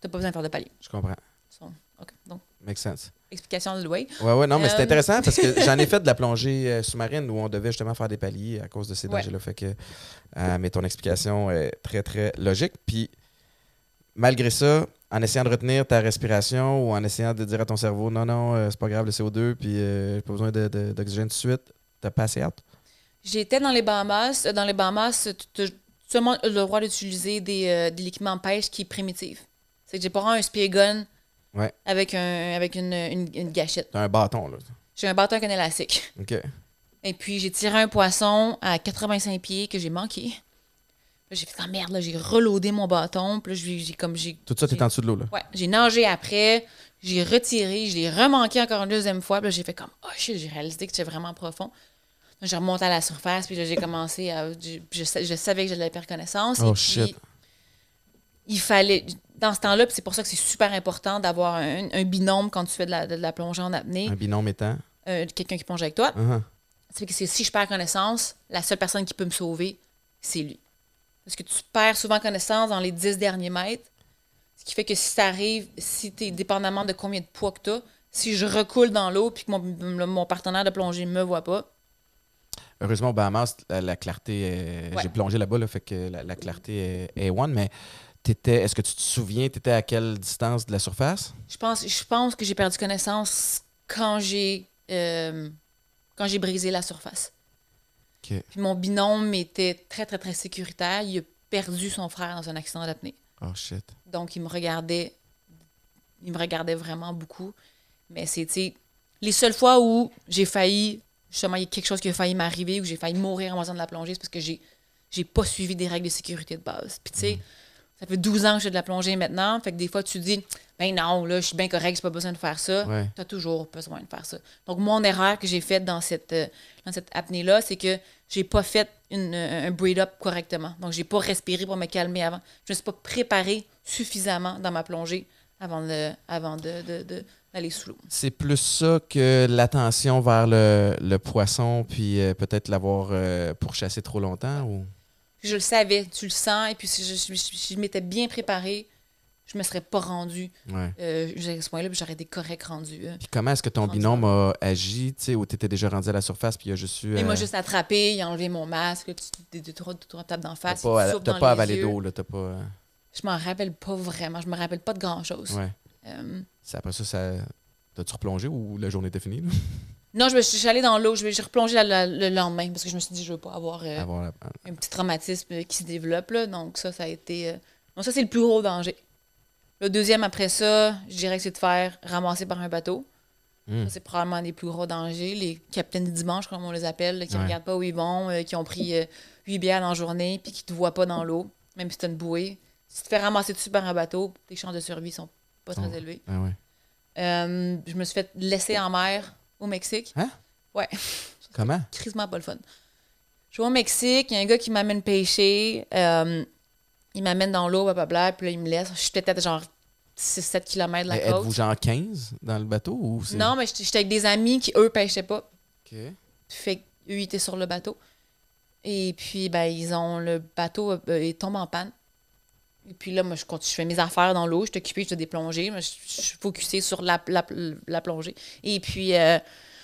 tu pas besoin de faire de palier. Je comprends. So, OK. Donc, Make sense. explication de Louis. Ouais, ouais, non, mais c'est Euh, intéressant parce que j'en ai fait de la plongée sous-marine où on devait justement faire des paliers à cause de ces Ouais. dangers-là. Fait que, mais ton explication est très, très logique. Puis, malgré ça, en essayant de retenir ta respiration ou en essayant de dire à ton cerveau non, non, euh, c'est pas grave le CO2, puis euh, j'ai pas besoin de- de- d'oxygène tout de suite, t'as passé out. J'étais dans les Bahamas. Euh, Dans les Bahamas, tu as seulement le droit d'utiliser des, euh, des équipements de pêche qui est primitif. C'est que j'ai pas un spear gun Ouais. avec, un, avec une, une, une gâchette. T'as un bâton, là. J'ai un bâton avec un élastique. OK. Et puis, j'ai tiré un poisson à 85 pieds que j'ai manqué. J'ai fait ah merde, là, j'ai reloadé mon bâton. Puis là, j'ai comme j'ai. Tout ça, t'es en dessous de l'eau, là. Ouais, j'ai nagé après, j'ai retiré, je l'ai remanqué encore une deuxième fois. Puis là, j'ai fait comme, oh shit, j'ai réalisé que c'était vraiment profond. J'ai remonté à la surface, puis là, j'ai commencé à. Je, je sa- je savais que j'allais perdre connaissance. Oh, et puis, shit. Il fallait. Dans ce temps-là, puis c'est pour ça que c'est super important d'avoir un, un binôme quand tu fais de la, de la plongée en apnée, Un binôme étant? euh, quelqu'un qui plonge avec toi. Uh-huh. C'est que c'est- si je perds connaissance, la seule personne qui peut me sauver, c'est lui. Parce que tu perds souvent connaissance dans les 10 derniers mètres. Ce qui fait que si ça arrive, si tu es dépendamment de combien de poids que tu as, si je recoule dans l'eau puis que mon, mon partenaire de plongée ne me voit pas, Heureusement, au Bahamas, la, la clarté est- Ouais. J'ai plongé là-bas, là, fait que la, la clarté est, est one, mais t'étais, est-ce que tu te souviens, tu étais à quelle distance de la surface? je pense, je pense que j'ai perdu connaissance quand j'ai euh, quand j'ai brisé la surface. Puis mon binôme était très, très, très sécuritaire. Il a perdu son frère dans un accident d'apnée. Oh shit. Donc, il me regardait. Il me regardait vraiment beaucoup. Mais sais, les seules fois où j'ai failli, justement, il y a quelque chose qui a failli m'arriver, où j'ai failli mourir en faisant de la plongée, c'est parce que j'ai, j'ai pas suivi des règles de sécurité de base. Puis, tu sais, ça fait 12 ans que je fais de la plongée maintenant. Fait que des fois, tu te dis, ben non, là, je suis bien correct, j'ai pas besoin de faire ça. Ouais. Tu as toujours besoin de faire ça. Donc, mon erreur que j'ai faite dans cette, euh, dans cette apnée-là, c'est que j'ai pas fait une, euh, un breathe-up correctement. Donc, j'ai pas respiré pour me calmer avant. Je me suis pas préparée suffisamment dans ma plongée avant de, avant de, de- de- d'aller sous l'eau. C'est plus ça que l'attention vers le, le poisson, puis euh, peut-être l'avoir euh, pourchassé trop longtemps ou? Je le savais, tu le sens, et puis si je, je- je- je m'étais bien préparée, je me serais pas rendue Ouais. euh, jusqu'à ce point-là, puis j'aurais été correct rendue. euh. Puis comment est-ce que ton Rendu binôme a agi, tu sais, où tu étais déjà rendu à la surface, puis il a juste eu. Il m'a euh, juste attrapé, il a enlevé mon masque, tu- deux, trois, trois tapes d'en face. pas, t'as pas les avalé d'eau, là, t'as pas. euh, Je m'en rappelle pas vraiment, je me rappelle pas de grand-chose. Ouais. Euh, après ça, ça. T'as-tu replongé ou la journée était finie, là? Non, je me suis suis allée dans l'eau, je vais- j'ai replongé la- la- le lendemain parce que je me suis dit, je veux pas avoir euh, Avoir la- un petit traumatisme euh, qui se développe. Là. Donc, ça, ça a été. euh, Donc, ça, c'est le plus gros danger. Le deuxième, après ça, je dirais que c'est de faire ramasser par un bateau. Hmm. Ça, c'est probablement un des plus gros dangers. Les capitaines du dimanche, comme on les appelle, là, qui ne Ouais. regardent pas où ils vont, euh, qui ont pris euh, huit bières dans la journée, puis qui ne te voient pas dans l'eau, même si tu une bouée. Si tu te fais ramasser dessus par un bateau, tes chances de survie sont pas très Oh. élevées. Ah ouais. Euh, je me suis fait laisser en mer au Mexique. Hein? Ouais, Comment? crissement pas le fun. Je vais au Mexique, il y a un gars qui m'amène pêcher. euh, il m'amène dans l'eau, blablabla, puis là, il me laisse. J'étais peut-être genre 6-7 km de la côte. Êtes-vous genre 15 dans le bateau ou. Non, mais j'étais j'étais avec des amis qui, eux, pêchaient pas. Ok. Fait qu'eux, ils étaient sur le bateau. Et puis, ben, ils ont le bateau, euh, il tombe en panne. Et puis là, moi, je, continue, je fais mes affaires dans l'eau, je suis occupée, je fais des plongées, je, je suis focusée sur la, la, la plongée. Et puis, euh,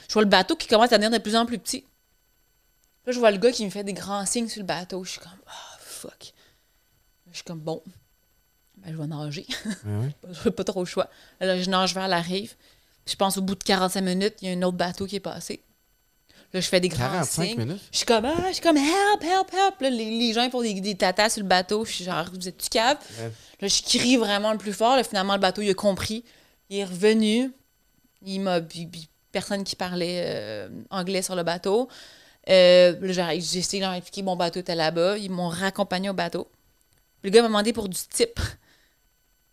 je vois le bateau qui commence à devenir de plus en plus petit. Là, je vois le gars qui me fait des grands signes sur le bateau. Je suis comme, ah, fuck. Je suis comme, bon, ben, je vais nager. Ouais, ouais. J'ai pas trop le choix. Là, je nage vers la rive. Je pense au bout de 45 minutes, il y a un autre bateau qui est passé. Là, je fais des grands 45 signes. minutes? Je suis comme, ah, je suis comme, help, help, help. Là, les, les gens font des, des tatas sur le bateau. Je suis genre, vous êtes-tu cave? Ouais. Là, je crie vraiment le plus fort. Là, finalement, le bateau, il a compris. Il est revenu. Il m'a. Personne qui parlait euh, anglais sur le bateau. Euh, j'ai essayé de leur expliquer mon bateau était là-bas. Ils m'ont raccompagné au bateau. Le gars m'a demandé pour du type.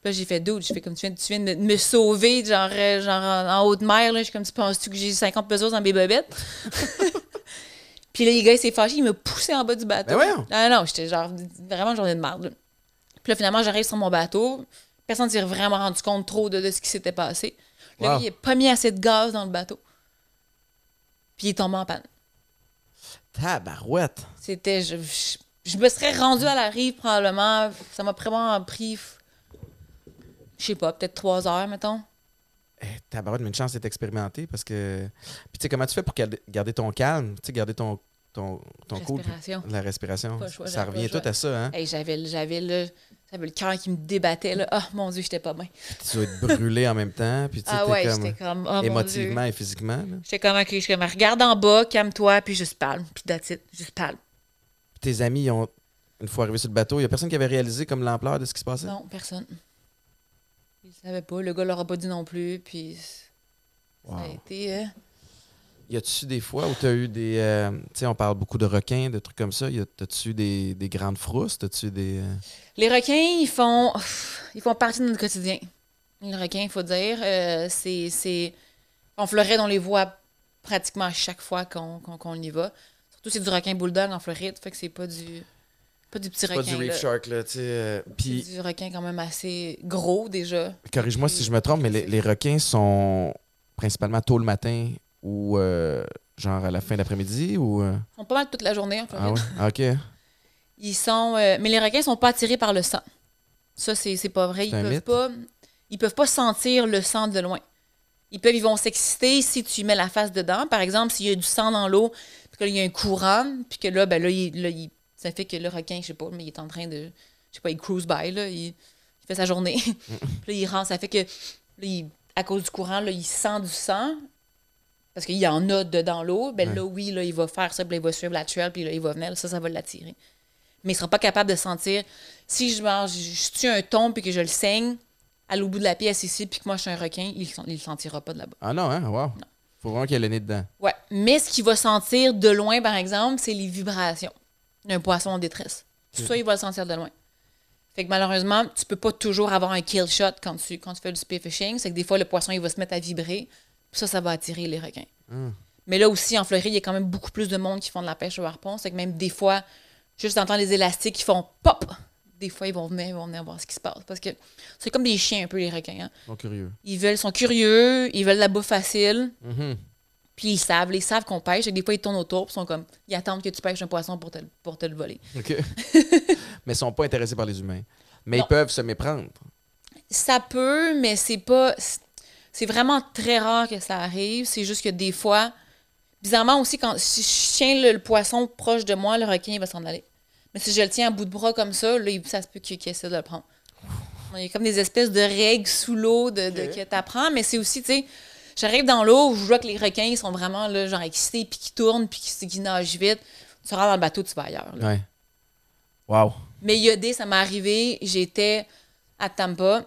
Là, j'ai fait d'autres. Je fais comme tu viens, tu viens de me sauver, genre, euh, genre en, en haute mer. Là. Je suis comme tu penses-tu que j'ai 50 pesos dans mes bobettes? Puis là, les gars, il s'est fâché. Il m'a poussé en bas du bateau. Ben voyons! Ah non, j'étais genre vraiment une journée de merde. là. Puis là, finalement, j'arrive sur mon bateau. Personne ne s'est vraiment rendu compte trop de, de ce qui s'était passé. Wow. gars, il n'a pas mis assez de gaz dans le bateau. Puis il est tombé en panne. Tabarouette! C'était. Je, je, je me serais rendue à la rive probablement. Ça m'a vraiment pris. Je sais pas, peut-être trois heures, mettons. Eh, mais une chance d'être expérimenté parce que. Puis tu sais, comment tu fais pour garder, ton calme, tu sais, garder ton, ton, ton Respiration. La respiration. Pas choix, ça revient tout à ça, hein? Hey, j'avais, j'avais le. J'avais le cœur qui me débattait, là. Ah, mon Dieu, j'étais pas bien. Tu dois être brûlé en même temps, puis tu Ah ouais, comme comme. Oh, émotivement et physiquement. J'étais comme, ok, je suis comme, regarde en bas, calme-toi, puis juste parle. Puis that's it, juste parle. Puis tes amis, ils ont, une fois arrivés sur le bateau, il y a personne qui avait réalisé comme l'ampleur de ce qui se passait? Non, personne. Ils savaient pas. Le gars leur a pas dit non plus, puis Wow. ça a été... euh, Y a-tu des fois où tu as eu des. euh, tu sais, on parle beaucoup de requins, de trucs comme ça. Y a- T'as-tu des, des grandes frousses? T'as-tu des. euh, Les requins, ils font, ils font partie de notre quotidien. Les requins, il faut dire, euh, c'est. En Floride, on les voit pratiquement à chaque fois qu'on y va. Surtout, c'est du requin bulldog en Floride, fait que c'est pas du... Pas du petit Pas requin, du reef là. shark, là, tu sais. euh, Puis, C'est du requin quand même assez gros, déjà. corrige-moi si je me trompe, mais les, les requins sont principalement tôt le matin ou euh, genre à la fin d'après-midi ou. euh, Ils sont pas mal toute la journée en Floride. Ah ouais? Ok. Ils sont. euh, mais les requins sont pas attirés par le sang. Ça, c'est c'est pas vrai. Ils C'est un peuvent mythe? pas. Ils peuvent pas sentir le sang de loin. Ils peuvent, ils vont s'exciter si tu mets la face dedans. Par exemple, s'il y a du sang dans l'eau, puis qu'il y a un courant, puis que là, ben là, là, il- ça fait que le requin, je sais pas, mais il est en train de. Je sais pas, il cruise by, là. Il, il fait sa journée. puis là, il rentre. Ça fait que, là, il- à cause du courant, là, il sent du sang. Parce qu'il y en a dedans l'eau. Ben Ouais. là, oui, là, il va faire ça, puis là, il va suivre la trail, puis là, il va venir. là, ça, ça va l'attirer mais il sera pas capable de sentir si je mange, je tue un thon puis que je le saigne, à l'au bout de la pièce ici, puis que moi je suis un requin, il, il le sentira pas de là-bas. Ah non, hein? Wow. Faut vraiment qu'il ait le nez dedans. Ouais. Mais ce qu'il va sentir de loin, par exemple, c'est les vibrations d'un poisson en détresse. Ça, il va le sentir de loin. Fait que malheureusement, tu peux pas toujours avoir un kill shot quand tu, quand tu fais du spearfishing. C'est que des fois, le poisson, il va se mettre à vibrer. Puis ça, ça va attirer les requins. Hum. Mais là aussi, en Floride, il y a quand même beaucoup plus de monde qui font de la pêche au harpon. C'est que même des fois, juste d'entendre les élastiques qui font pop, des fois, ils vont venir, ils vont venir voir ce qui se passe. Parce que c'est comme des chiens un peu, les requins. hein. Ils sont curieux. Ils veulent, sont curieux, ils veulent la bouffe facile. Mhm. Puis ils savent, ils savent qu'on pêche. Et des fois, ils tournent autour, puis ils sont comme, ils attendent que tu pêches un poisson pour te, le- pour te le voler. OK. mais ils sont pas intéressés par les humains. Mais Non. ils peuvent se méprendre. Ça peut, mais c'est pas. C'est vraiment très rare que ça arrive. C'est juste que des fois, bizarrement aussi, quand si je tiens le, le poisson proche de moi, le requin il va s'en aller. Mais si je le tiens à bout de bras comme ça, là, ça se peut qu'il essaie de le prendre. Il y a comme des espèces de règles sous l'eau de, de- que tu apprends, mais c'est aussi, tu sais, j'arrive dans l'eau je vois que les requins ils sont vraiment là, genre excités, puis qui tournent, puis qui, qui nagent vite. Tu rentres dans le bateau, tu vas ailleurs. là. Ouais. Wow. Mais il y a des, ça m'est arrivé, j'étais à Tampa.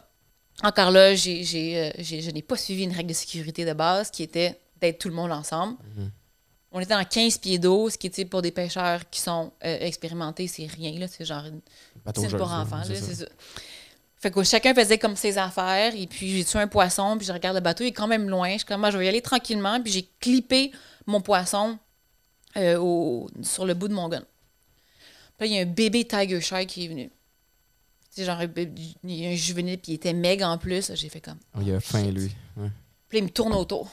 Encore là, j'ai, j'ai, euh, j'ai- je n'ai pas suivi une règle de sécurité de base qui était d'être tout le monde ensemble. On était en 15 pieds d'eau, ce qui était pour des pêcheurs qui sont euh, expérimentés, c'est rien. Là, c'est genre une piscine pour enfants. c'est là, ça. c'est ça. Fait que chacun faisait comme ses affaires. Et puis j'ai tué un poisson, puis je regarde le bateau, il est quand même loin. Je suis comme, Ah, je vais y aller tranquillement. Puis j'ai clippé mon poisson euh, au- sur le bout de mon gun. Puis là, il y a un bébé tiger shark qui est venu. Sais, genre, il y a un juvénile, puis il était méga en plus. J'ai fait comme. Oh, il a faim, shit. lui. Ouais. Puis il me tourne autour.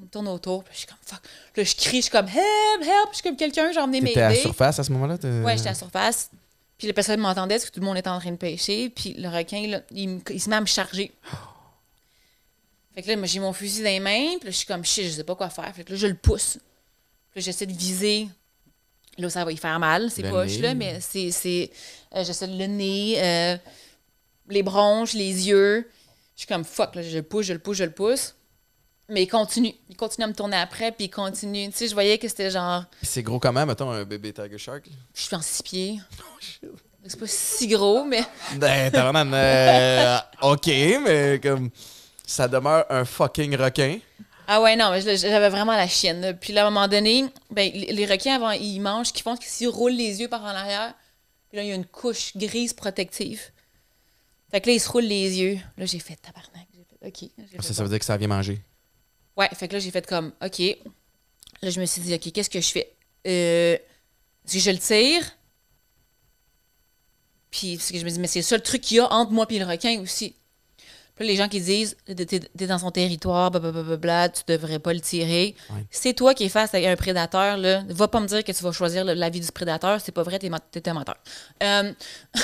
Il me tourne autour. Puis je suis comme, fuck. Là, je crie, je suis comme, help, help. Je suis comme quelqu'un, genre, venez T'étais à la surface à ce moment-là? Ouais, j'étais à la surface. Puis la personne m'entendait parce que tout le monde était en train de pêcher. Puis le requin, là, il, se met à me charger. Fait que là, j'ai mon fusil dans les mains. Puis là, je suis comme, shit, je sais pas quoi faire. Fait que là, je le pousse. Puis là, j'essaie de viser. Là, ça va y faire mal, ces Le poches, nez. là. Mais c'est. c'est euh, j'essaie de le nez, euh, les bronches, les yeux. Je suis comme, fuck, là, je le pousse, je le pousse, je le pousse. Mais il continue. Il continue à me tourner après. Puis il continue. Tu sais, je voyais que c'était genre. C'est gros comment, mettons, un bébé Tiger Shark? Je suis en six pieds. C'est pas si gros, mais. Ben, t'as vraiment... euh, OK, mais comme... Ça demeure un fucking requin. Ah ouais, non, mais j'avais vraiment la chienne. là. Puis là, à un moment donné, ben, les requins, avant, ils mangent, qu'ils font, qu'ils s'ils roulent les yeux par en arrière. Puis là, il y a une couche grise protective. Fait que là, ils se roulent les yeux. Là, j'ai fait tabarnak. J'ai fait OK. Fait, Ça, veut dire que ça vient manger. Ouais, fait que là, j'ai fait comme OK. Là, je me suis dit, OK, qu'est-ce que je fais? Euh, si je le tire, puis parce que je me dis, mais c'est le seul truc qu'il y a entre moi et le requin aussi. Puis là, les gens qui disent, t'es dans son territoire, blablabla, tu devrais pas le tirer. Ouais. C'est toi qui es face à un prédateur, là. Va pas me dire que tu vas choisir le- la vie du prédateur. C'est pas vrai, t'es, t'es un menteur. Euh,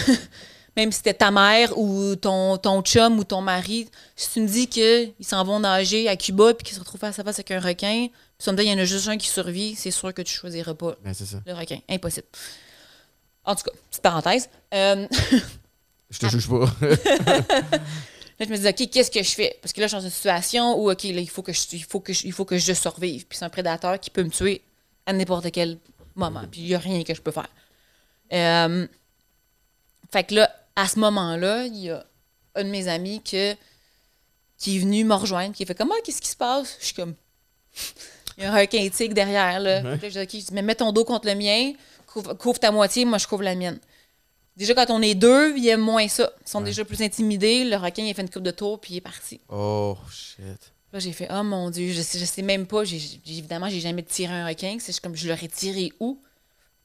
même si c'était ta mère ou ton, ton chum ou ton mari, si tu me dis qu'ils s'en vont nager à Cuba puis qu'ils se retrouvent face à face avec un requin, puis me dire qu'il y en a juste un qui survit, c'est sûr que tu choisiras pas Ben, ça. le requin. Impossible. En tout cas, petite parenthèse. Euh, Je te juge pas. Là, je me dis, OK, qu'est-ce que je fais? Parce que là, je suis dans une situation où, OK, là, il faut que je, il faut que je, il faut que je survive. Puis c'est un prédateur qui peut me tuer à n'importe quel moment. Puis il n'y a rien que je peux faire. Euh, fait que là, à ce moment-là, il y a un de mes amis que, qui est venu me rejoindre, qui a fait comme, ah, qu'est-ce qui se passe? Je suis comme, il y a un requin tigre derrière, là. Je dis, OK, je dis, mais mets ton dos contre le mien, couvre, couvre ta moitié, moi, je couvre la mienne. Déjà, quand on est deux, ils aiment moins ça. Ils sont Ouais. déjà plus intimidés. Le requin, il a fait une coupe de tour, puis il est parti. Oh, shit. Là, j'ai fait, oh mon Dieu, je sais, je sais même pas. J'ai- évidemment, j'ai jamais tiré un requin. C'est comme, je l'aurais tiré où?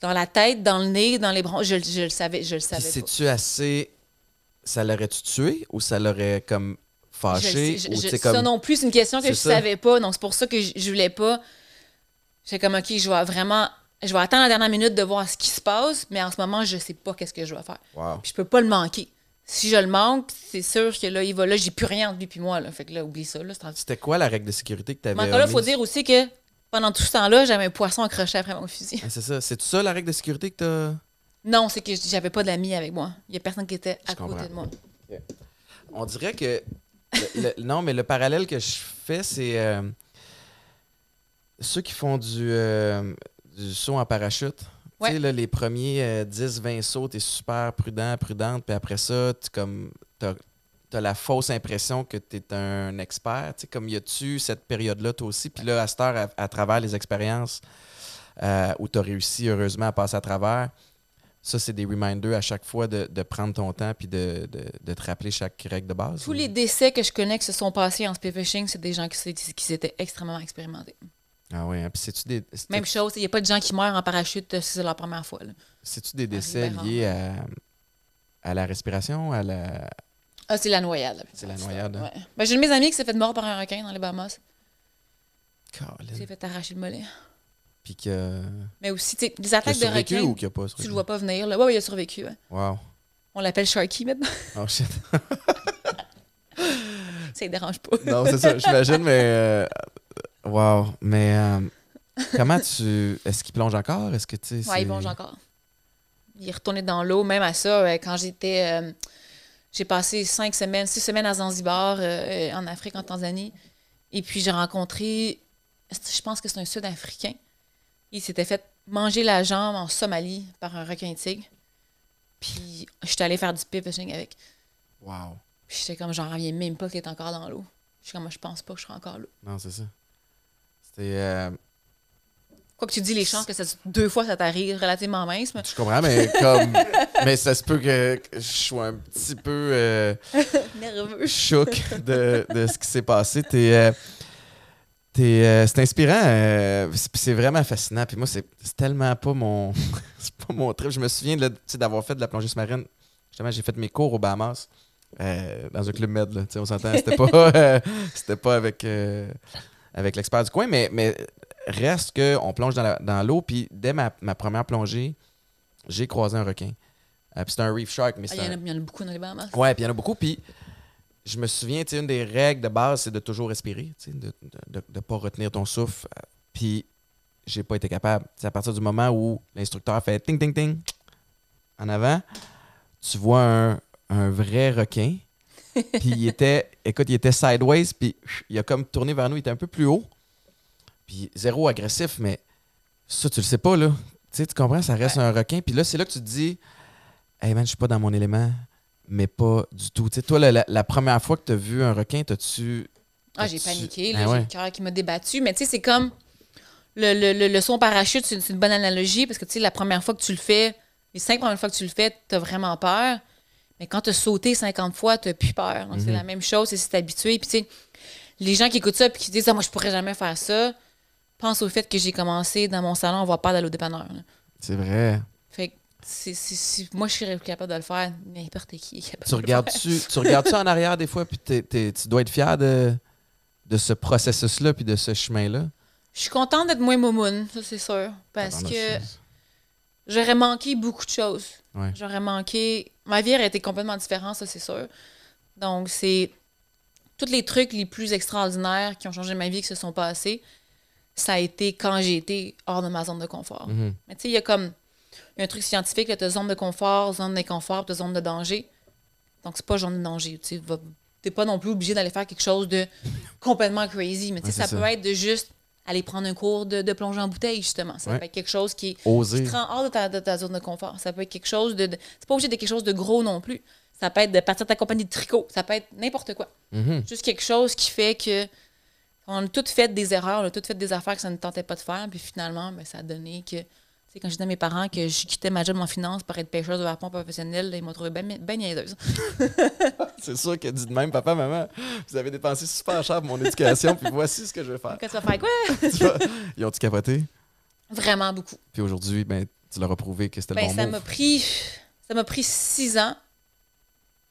Dans la tête, dans le nez, dans les bronches. Je, je le savais, je le savais pas. c'est-tu assez... Ça l'aurait-tu tué ou ça l'aurait comme fâché? je- ou Ça non plus, c'est une question que je ça. savais pas. Donc, c'est pour ça que je, je voulais pas. J'étais comme, OK, je vais vraiment. Je vais attendre la dernière minute de voir ce qui se passe, mais en ce moment, je sais pas qu'est-ce que je vais faire. Wow. Puis je peux pas le manquer. Si je le manque, c'est sûr que là, il va là, j'ai plus rien entre lui puis moi. Là. Fait que là, oublie ça. C'était quoi la règle de sécurité que tu Mais avais encore là, il faut dire aussi que pendant tout ce temps-là, j'avais un poisson accroché après mon fusil. c'est ça. C'est ça la règle de sécurité que t'as... Non, c'est que j'avais pas d'amis avec moi. Il y a personne qui était à Je côté comprends. de moi. On dirait que. le- le- non, mais le parallèle que je fais, c'est. euh, ceux qui font du, euh, du saut en parachute. Tu sais, là, les premiers 10-20 sauts, t'es super prudent, prudente, puis après ça, tu comme. t'as- as la fausse impression que tu es un expert. Tu sais, comme y a-tu cette période-là, toi aussi? Puis là, à cette heure, à, à travers les expériences euh, où tu as réussi heureusement à passer à travers, ça, c'est des reminders à chaque fois de, de prendre ton temps puis de, de, de te rappeler chaque règle de base. Tous ou- les décès que je connais qui se sont passés en spearfishing, c'est des gens qui, s'étaient- qui s'étaient extrêmement expérimentés. Ah oui, hein, puis c'est-tu des, Même chose, il n'y a pas de gens qui meurent en parachute si c'est leur première fois. c'est-tu des décès liés à, à la respiration, à la... Ah, c'est la noyade. C'est la noyade, hein? Ouais. Ben, J'ai une de mes amies qui s'est fait mort par un requin dans les Bahamas. Il s'est fait arracher le mollet. Puis que... Mais aussi, tu sais, des Qui a attaques de requins, ou qui a pas tu le vois pas venir. Là. Ouais, ouais, il a survécu. ouais. Wow. On l'appelle Sharky maintenant. Oh shit. Ça ne dérange pas. non, c'est ça, j'imagine, mais... euh, Wow. Mais euh, comment tu... Est-ce qu'il plonge encore? Est-ce que tu. Ouais, il plonge encore. Il est retourné dans l'eau, même à ça, euh, quand j'étais. euh, j'ai passé cinq semaines, six semaines à Zanzibar, euh, en Afrique, en Tanzanie. Et puis j'ai rencontré, je pense que c'est un Sud-Africain. Il s'était fait manger la jambe en Somalie par un requin tigre. Puis j'étais allée faire du spearfishing avec. Wow. Puis j'étais comme, j'en reviens même pas qu'il est encore dans l'eau. Je suis comme, je pense pas que je serai encore là. Non, c'est ça. C'était... euh, Quoi que tu dis, les chances que ça, deux fois ça t'arrive relativement mince, mais Je comprends, mais comme... mais ça se peut que, je sois un petit peu... euh, nerveux. choc de, de ce qui s'est passé. T'es, euh, t'es, euh, c'est inspirant. euh, c'est, puis c'est vraiment fascinant. Puis moi, c'est, tellement pas mon, c'est pas mon trip. Je me souviens d'avoir fait de la plongée sous-marine. Justement, j'ai fait mes cours au Bahamas. euh, dans un club med, là. On s'entend, c'était pas, euh, c'était pas avec, euh, avec l'expert du coin, mais, mais reste qu'on plonge dans, l'eau, puis dès ma, ma première plongée, j'ai croisé un requin. Euh, puis c'était un reef shark, mais Ah, Il y, en un- a- il y en a beaucoup dans les Bahamas. Ouais, puis il y en a beaucoup. Puis je me souviens, tu sais, une des règles de base, c'est de toujours respirer, tu sais, de ne de, de pas retenir ton souffle. Euh, Puis j'ai pas été capable. C'est à partir du moment où l'instructeur fait ting, ting, ting en avant, tu vois un, un vrai requin. Puis il était, écoute, il était sideways, puis il a comme tourné vers nous, il était un peu plus haut. Puis zéro agressif, mais ça, tu le sais pas, là. Tu sais, tu comprends, ça reste Ouais. un requin. Puis là, c'est là que tu te dis, hey man, je suis pas dans mon élément, mais pas du tout. Tu sais, toi, la, la- première fois que tu as vu un requin, t'as-tu. Ah, j'ai paniqué, Ah j'ai ouais. le cœur qui m'a débattu. Mais tu sais, c'est comme le, le, le, en parachute, c'est une, une bonne analogie parce que tu sais, la première fois que tu le fais, les cinq premières fois que tu le fais, tu as vraiment peur. Mais quand tu as sauté 50 fois, tu plus peur. Donc, Mhm. c'est la même chose, c'est si tu habitué. Puis tu sais, les gens qui écoutent ça et qui disent Ah, moi, je pourrais jamais faire ça, pensent au fait que j'ai commencé dans mon salon à avoir peur d'aller au dépanneur. C'est vrai. Fait que c'est- moi, je serais capable de le faire. N'importe qui est capable Tu de le regardes-tu tu regardes en arrière des fois, puis tu dois être fier de, de ce processus-là, puis de ce chemin-là? Je suis contente d'être moins momoune, ça c'est sûr. Parce que j'aurais manqué beaucoup de choses. Ouais. J'aurais manqué. Ma vie aurait été complètement différente, ça c'est sûr. Donc c'est. Tous les trucs les plus extraordinaires qui ont changé ma vie qui se sont passés, ça a été quand j'ai été hors de ma zone de confort. Mhm. Mais tu sais, il y a comme. Il y a un truc scientifique, tu as zone de confort, zone d'inconfort, tu zone de danger. Donc c'est pas zone de danger. Tu n'es pas non plus obligé d'aller faire quelque chose de complètement crazy. Mais tu sais, Ouais, ça, peut être de juste aller prendre un cours de, de plongée en bouteille, justement. Ça Ouais. peut être quelque chose qui, qui Oser. te rend hors de ta, de ta zone de confort. Ça peut être quelque chose de. de- c'est pas obligé d'être quelque chose de gros non plus. Ça peut être de partir de ta compagnie de tricot. Ça peut être n'importe quoi. Mhm. Juste quelque chose qui fait que. On a toutes fait des erreurs, on a toutes fait des affaires que ça ne tentait pas de faire, puis finalement, ben, ça a donné que. Tu sais, quand j'ai dit à mes parents que je quittais ma job en finance pour être pêcheuse de harpon professionnelle, ils m'ont trouvé bien ben niaiseuse. C'est sûr que dit de même, papa, maman, vous avez dépensé super cher pour mon éducation, puis voici ce que je vais faire. Quand tu vas faire quoi? Tu Ils ont-tu capoté? Vraiment beaucoup. Puis aujourd'hui, ben, tu leur as prouvé que c'était Ben, le bon ça m'a pris. Ça m'a pris six ans.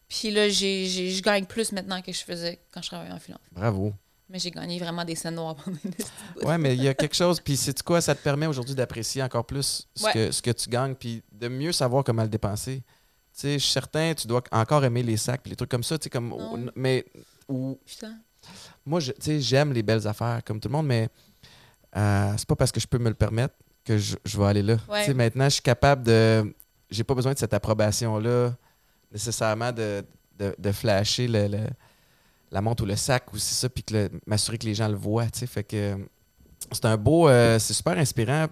Puis là, j'ai- je gagne plus maintenant que je faisais quand je travaillais en finance. Bravo. Mais j'ai gagné vraiment des scènes noires pendant une. Ouais, mais il y a quelque chose, puis c'est quoi, ça te permet aujourd'hui d'apprécier encore plus ce, Ouais. que, ce que tu gagnes, puis de mieux savoir comment le dépenser. Tu sais, je suis certain, tu dois encore aimer les sacs, puis les trucs comme ça, tu sais, comme. Mais. Ou, Putain. moi, tu sais, j'aime les belles affaires, comme tout le monde, mais euh, c'est pas parce que je peux me le permettre que je, je vais aller là. Ouais. Tu sais, maintenant, je suis capable de. J'ai pas besoin de cette approbation-là, nécessairement de, de, de flasher le, le- la montre ou le sac ou c'est ça, puis que m'assurer que les gens le voient, tu sais. Fait que c'est un beau. euh, c'est super inspirant.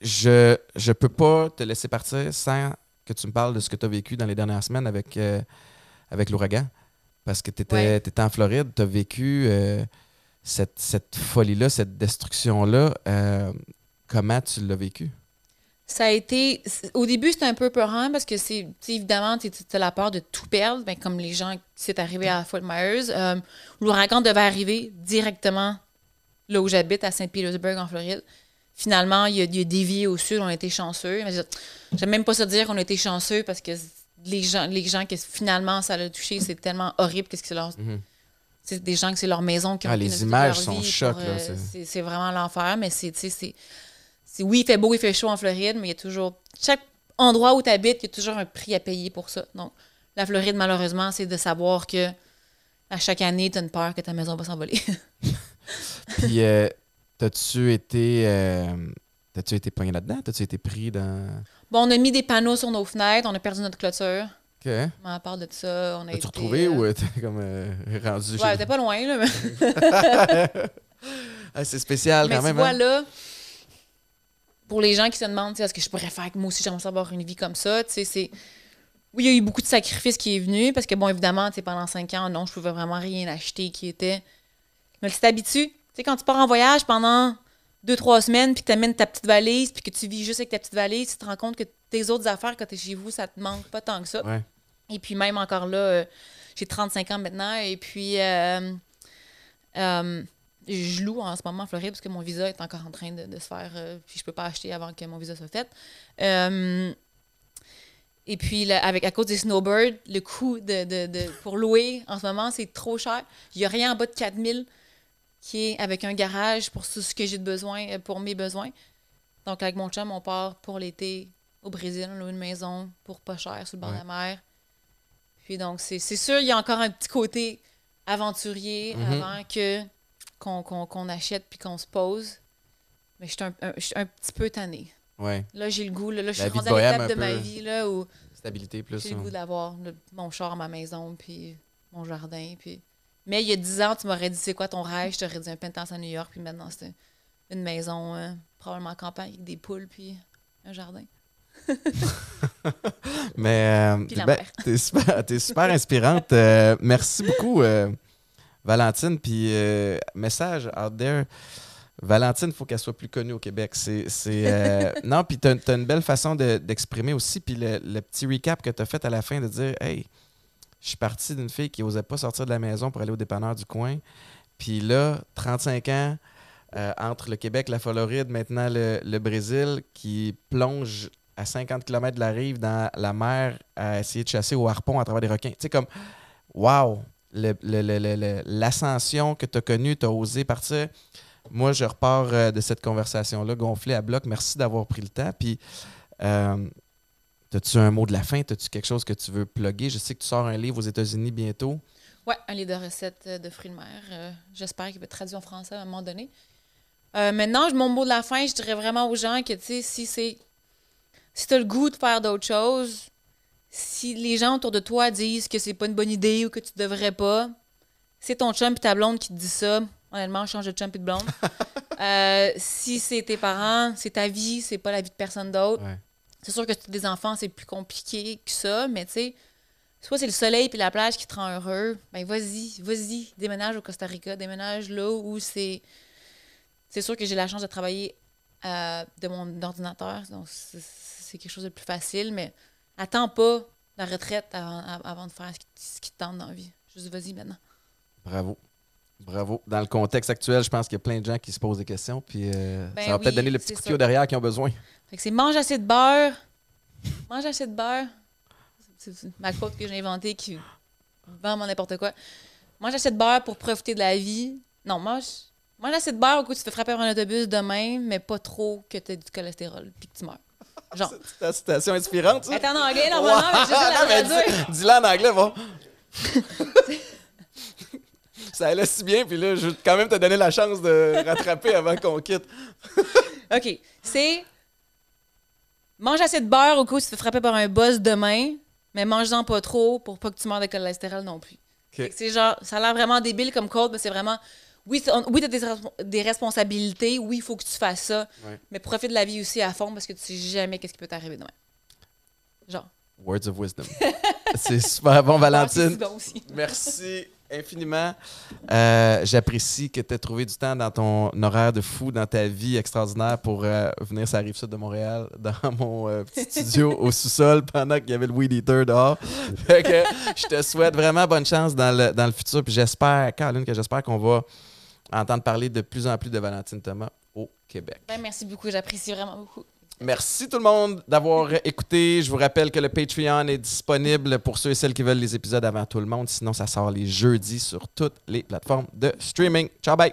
Je, je peux pas te laisser partir sans que tu me parles de ce que tu as vécu dans les dernières semaines avec, euh, avec l'ouragan. parce que tu étais, Ouais. en Floride, tu as vécu euh, cette, cette folie-là, cette destruction-là. Euh, comment tu l'as vécu? Ça a été. Au début, c'était un peu peurant parce que c'est. Évidemment, tu as la peur de tout perdre, ben, comme les gens qui c'est arrivé à Fort Myers. Euh, L'ouragan devait arriver directement là où j'habite, à Saint-Petersburg, en Floride. Finalement, il a, il a dévié au sud, on a été chanceux. J'aime même pas ça dire qu'on a été chanceux parce que les gens, les gens que finalement ça l'a touché, c'est tellement horrible qu'est-ce que c'est leur. C'est des gens que c'est leur maison qui ont Ah, les images leur sont vie là, euh, c'est vraiment l'enfer, mais c'est, oui, il fait beau, il fait chaud en Floride, mais il y a toujours, chaque endroit où tu habites, il y a toujours un prix à payer pour ça. Donc, la Floride, malheureusement, c'est de savoir que à chaque année, tu as une peur que ta maison va s'envoler. Puis, euh, t'as-tu été, euh, t'as-tu été pogné là-dedans? T'as-tu été pris dans? bon, on a mis des panneaux sur nos fenêtres, on a perdu notre clôture. OK. Mais à part de ça, on a T'as-tu été, retrouvé euh, ou euh, t'es comme euh, rendu Ouais, chez t'es pas loin, là. Mais, Ah, C'est spécial mais quand tu même. vois, hein? là, pour les gens qui se demandent, tu sais, est-ce que je pourrais faire que moi aussi, j'aimerais avoir une vie comme ça, tu sais, c'est... Oui, il y a eu beaucoup de sacrifices qui est venu, parce que, bon, évidemment, tu sais, pendant cinq ans, non, je pouvais vraiment rien acheter qui était... Mais tu t'habitues. Tu sais, quand tu pars en voyage pendant deux, trois semaines, puis que tu amènes ta petite valise, puis que tu vis juste avec ta petite valise, tu te rends compte que tes autres affaires, quand tu es chez vous, ça te manque pas tant que ça. Ouais. Et puis même encore là, euh, j'ai 35 ans maintenant et puis euh, euh, je loue en ce moment en Floride parce que mon visa est encore en train de, de se faire, euh, puis je peux pas acheter avant que mon visa soit fait. Euh, et puis là, avec, à cause des snowbirds, le coût de, de- de- pour louer en ce moment, c'est trop cher. Il n'y a rien en bas de 4000 qui est avec un garage pour tout ce que j'ai de besoin, euh, pour mes besoins. Donc avec mon chum, on part pour l'été au Brésil, on loue une maison pour pas cher sur le bord Ouais. de la mer. Puis donc, c'est sûr, il y a encore un petit côté aventurier Mhm. avant que qu'on achète puis qu'on se pose. Mais je suis un, petit peu tannée. Ouais. Là, j'ai le goût. Là, là, je suis rendue à l'étape de ma vie là, où Stabilité plus. j'ai le goût d'avoir mon char, ma maison, puis mon jardin. Puis... Mais il y a 10 ans, tu m'aurais dit c'est quoi ton rêve? Je t'aurais dit un penthouse à New York, puis maintenant c'est une maison, euh, probablement en campagne, avec des poules, puis un jardin. Mais euh, ben, mer. t'es super, t'es super inspirante. Euh, merci beaucoup, euh, Valentine. Puis, euh, message out there. Valentine, il faut qu'elle soit plus connue au Québec. C'est, c'est, euh, non, puis tu as, une belle façon de- d'exprimer aussi. Puis le, le petit recap que tu as fait à la fin de dire Hey, je suis parti d'une fille qui n'osait pas sortir de la maison pour aller au dépanneur du coin. Puis là, 35 ans, euh, entre le Québec, la Floride, maintenant le, le Brésil, qui plonge à 50 km de la rive dans la mer à essayer de chasser au harpon à travers des requins. Tu sais, comme, wow, l'ascension que tu as connue, tu as osé partir. Moi, je repars euh, de cette conversation-là gonflée à bloc. Merci d'avoir pris le temps. Puis, euh, as-tu un mot de la fin? As-tu quelque chose que tu veux plugger? Je sais que tu sors un livre aux États-Unis bientôt. Ouais, un livre de recettes euh, de fruits de mer. Euh, J'espère qu'il va être traduit en français à un moment donné. Maintenant, mon mot de la fin, je dirais vraiment aux gens que, tu sais, si c'est. Si tu as le goût de faire d'autres choses, si les gens autour de toi disent que c'est pas une bonne idée ou que tu devrais pas, c'est ton chum et ta blonde qui te dit ça. Honnêtement, change de chum et de blonde. Euh, si c'est tes parents, c'est ta vie, c'est pas la vie de personne d'autre. Ouais. C'est sûr que tu as des enfants, c'est plus compliqué que ça, mais tu sais, soit c'est le soleil puis la plage qui te rend heureux, ben vas-y, vas-y, déménage au Costa Rica, déménage là où c'est. C'est sûr que j'ai la chance de travailler euh, de mon ordinateur, donc c'est quelque chose de plus facile, mais attends pas la retraite avant, avant de faire ce qui, qui te tente dans la vie. Juste vas-y maintenant. Bravo. Bravo. Dans le contexte actuel, je pense qu'il y a plein de gens qui se posent des questions. Puis euh, Ben ça va oui, peut-être donner le petit c'est coup de ça. pied au derrière qu'ils ont besoin. Fait que c'est mange assez de beurre. Mange assez de beurre. C'est ma quote que j'ai inventée qui vraiment n'importe quoi. Mange assez de beurre pour profiter de la vie. Non, mange, mange assez de beurre au coup tu te fais frapper par un autobus demain, mais pas trop que tu as du cholestérol puis que tu meurs. Genre. C'est ta citation inspirante, ça? Elle est en anglais normalement, mais mais la traduire. Dis-la en anglais, va. ça allait si bien, puis là, je veux quand même te donner la chance de rattraper avant qu'on quitte. OK. C'est mange assez de beurre au coup tu te fais frapper par un boss demain, mais mange-en pas trop pour pas que tu meurs de cholestérol non plus. C'est genre, ça a l'air vraiment débile comme code, mais c'est vraiment. Oui, tu oui, as des, respo- des responsabilités. Oui, il faut que tu fasses ça. Ouais. Mais profite de la vie aussi à fond parce que tu sais jamais qu'est-ce qui peut t'arriver demain. Genre. Words of wisdom. C'est super bon, Valentine. bon aussi. Merci infiniment. Euh, J'apprécie que tu aies trouvé du temps dans ton horaire de fou, dans ta vie extraordinaire pour euh, venir sur la rive sud de Montréal, dans mon euh, petit studio au sous-sol pendant qu'il y avait le Weed Eater dehors. Fait que je te souhaite vraiment bonne chance dans le, dans le futur. Puis j'espère, Caroline, que j'espère qu'on va entendre parler de plus en plus de Valentine Thomas au Québec. Ben, merci beaucoup, j'apprécie vraiment beaucoup. Merci tout le monde d'avoir écouté. Je vous rappelle que le Patreon est disponible pour ceux et celles qui veulent les épisodes avant tout le monde. Sinon, ça sort les jeudis sur toutes les plateformes de streaming. Ciao, bye!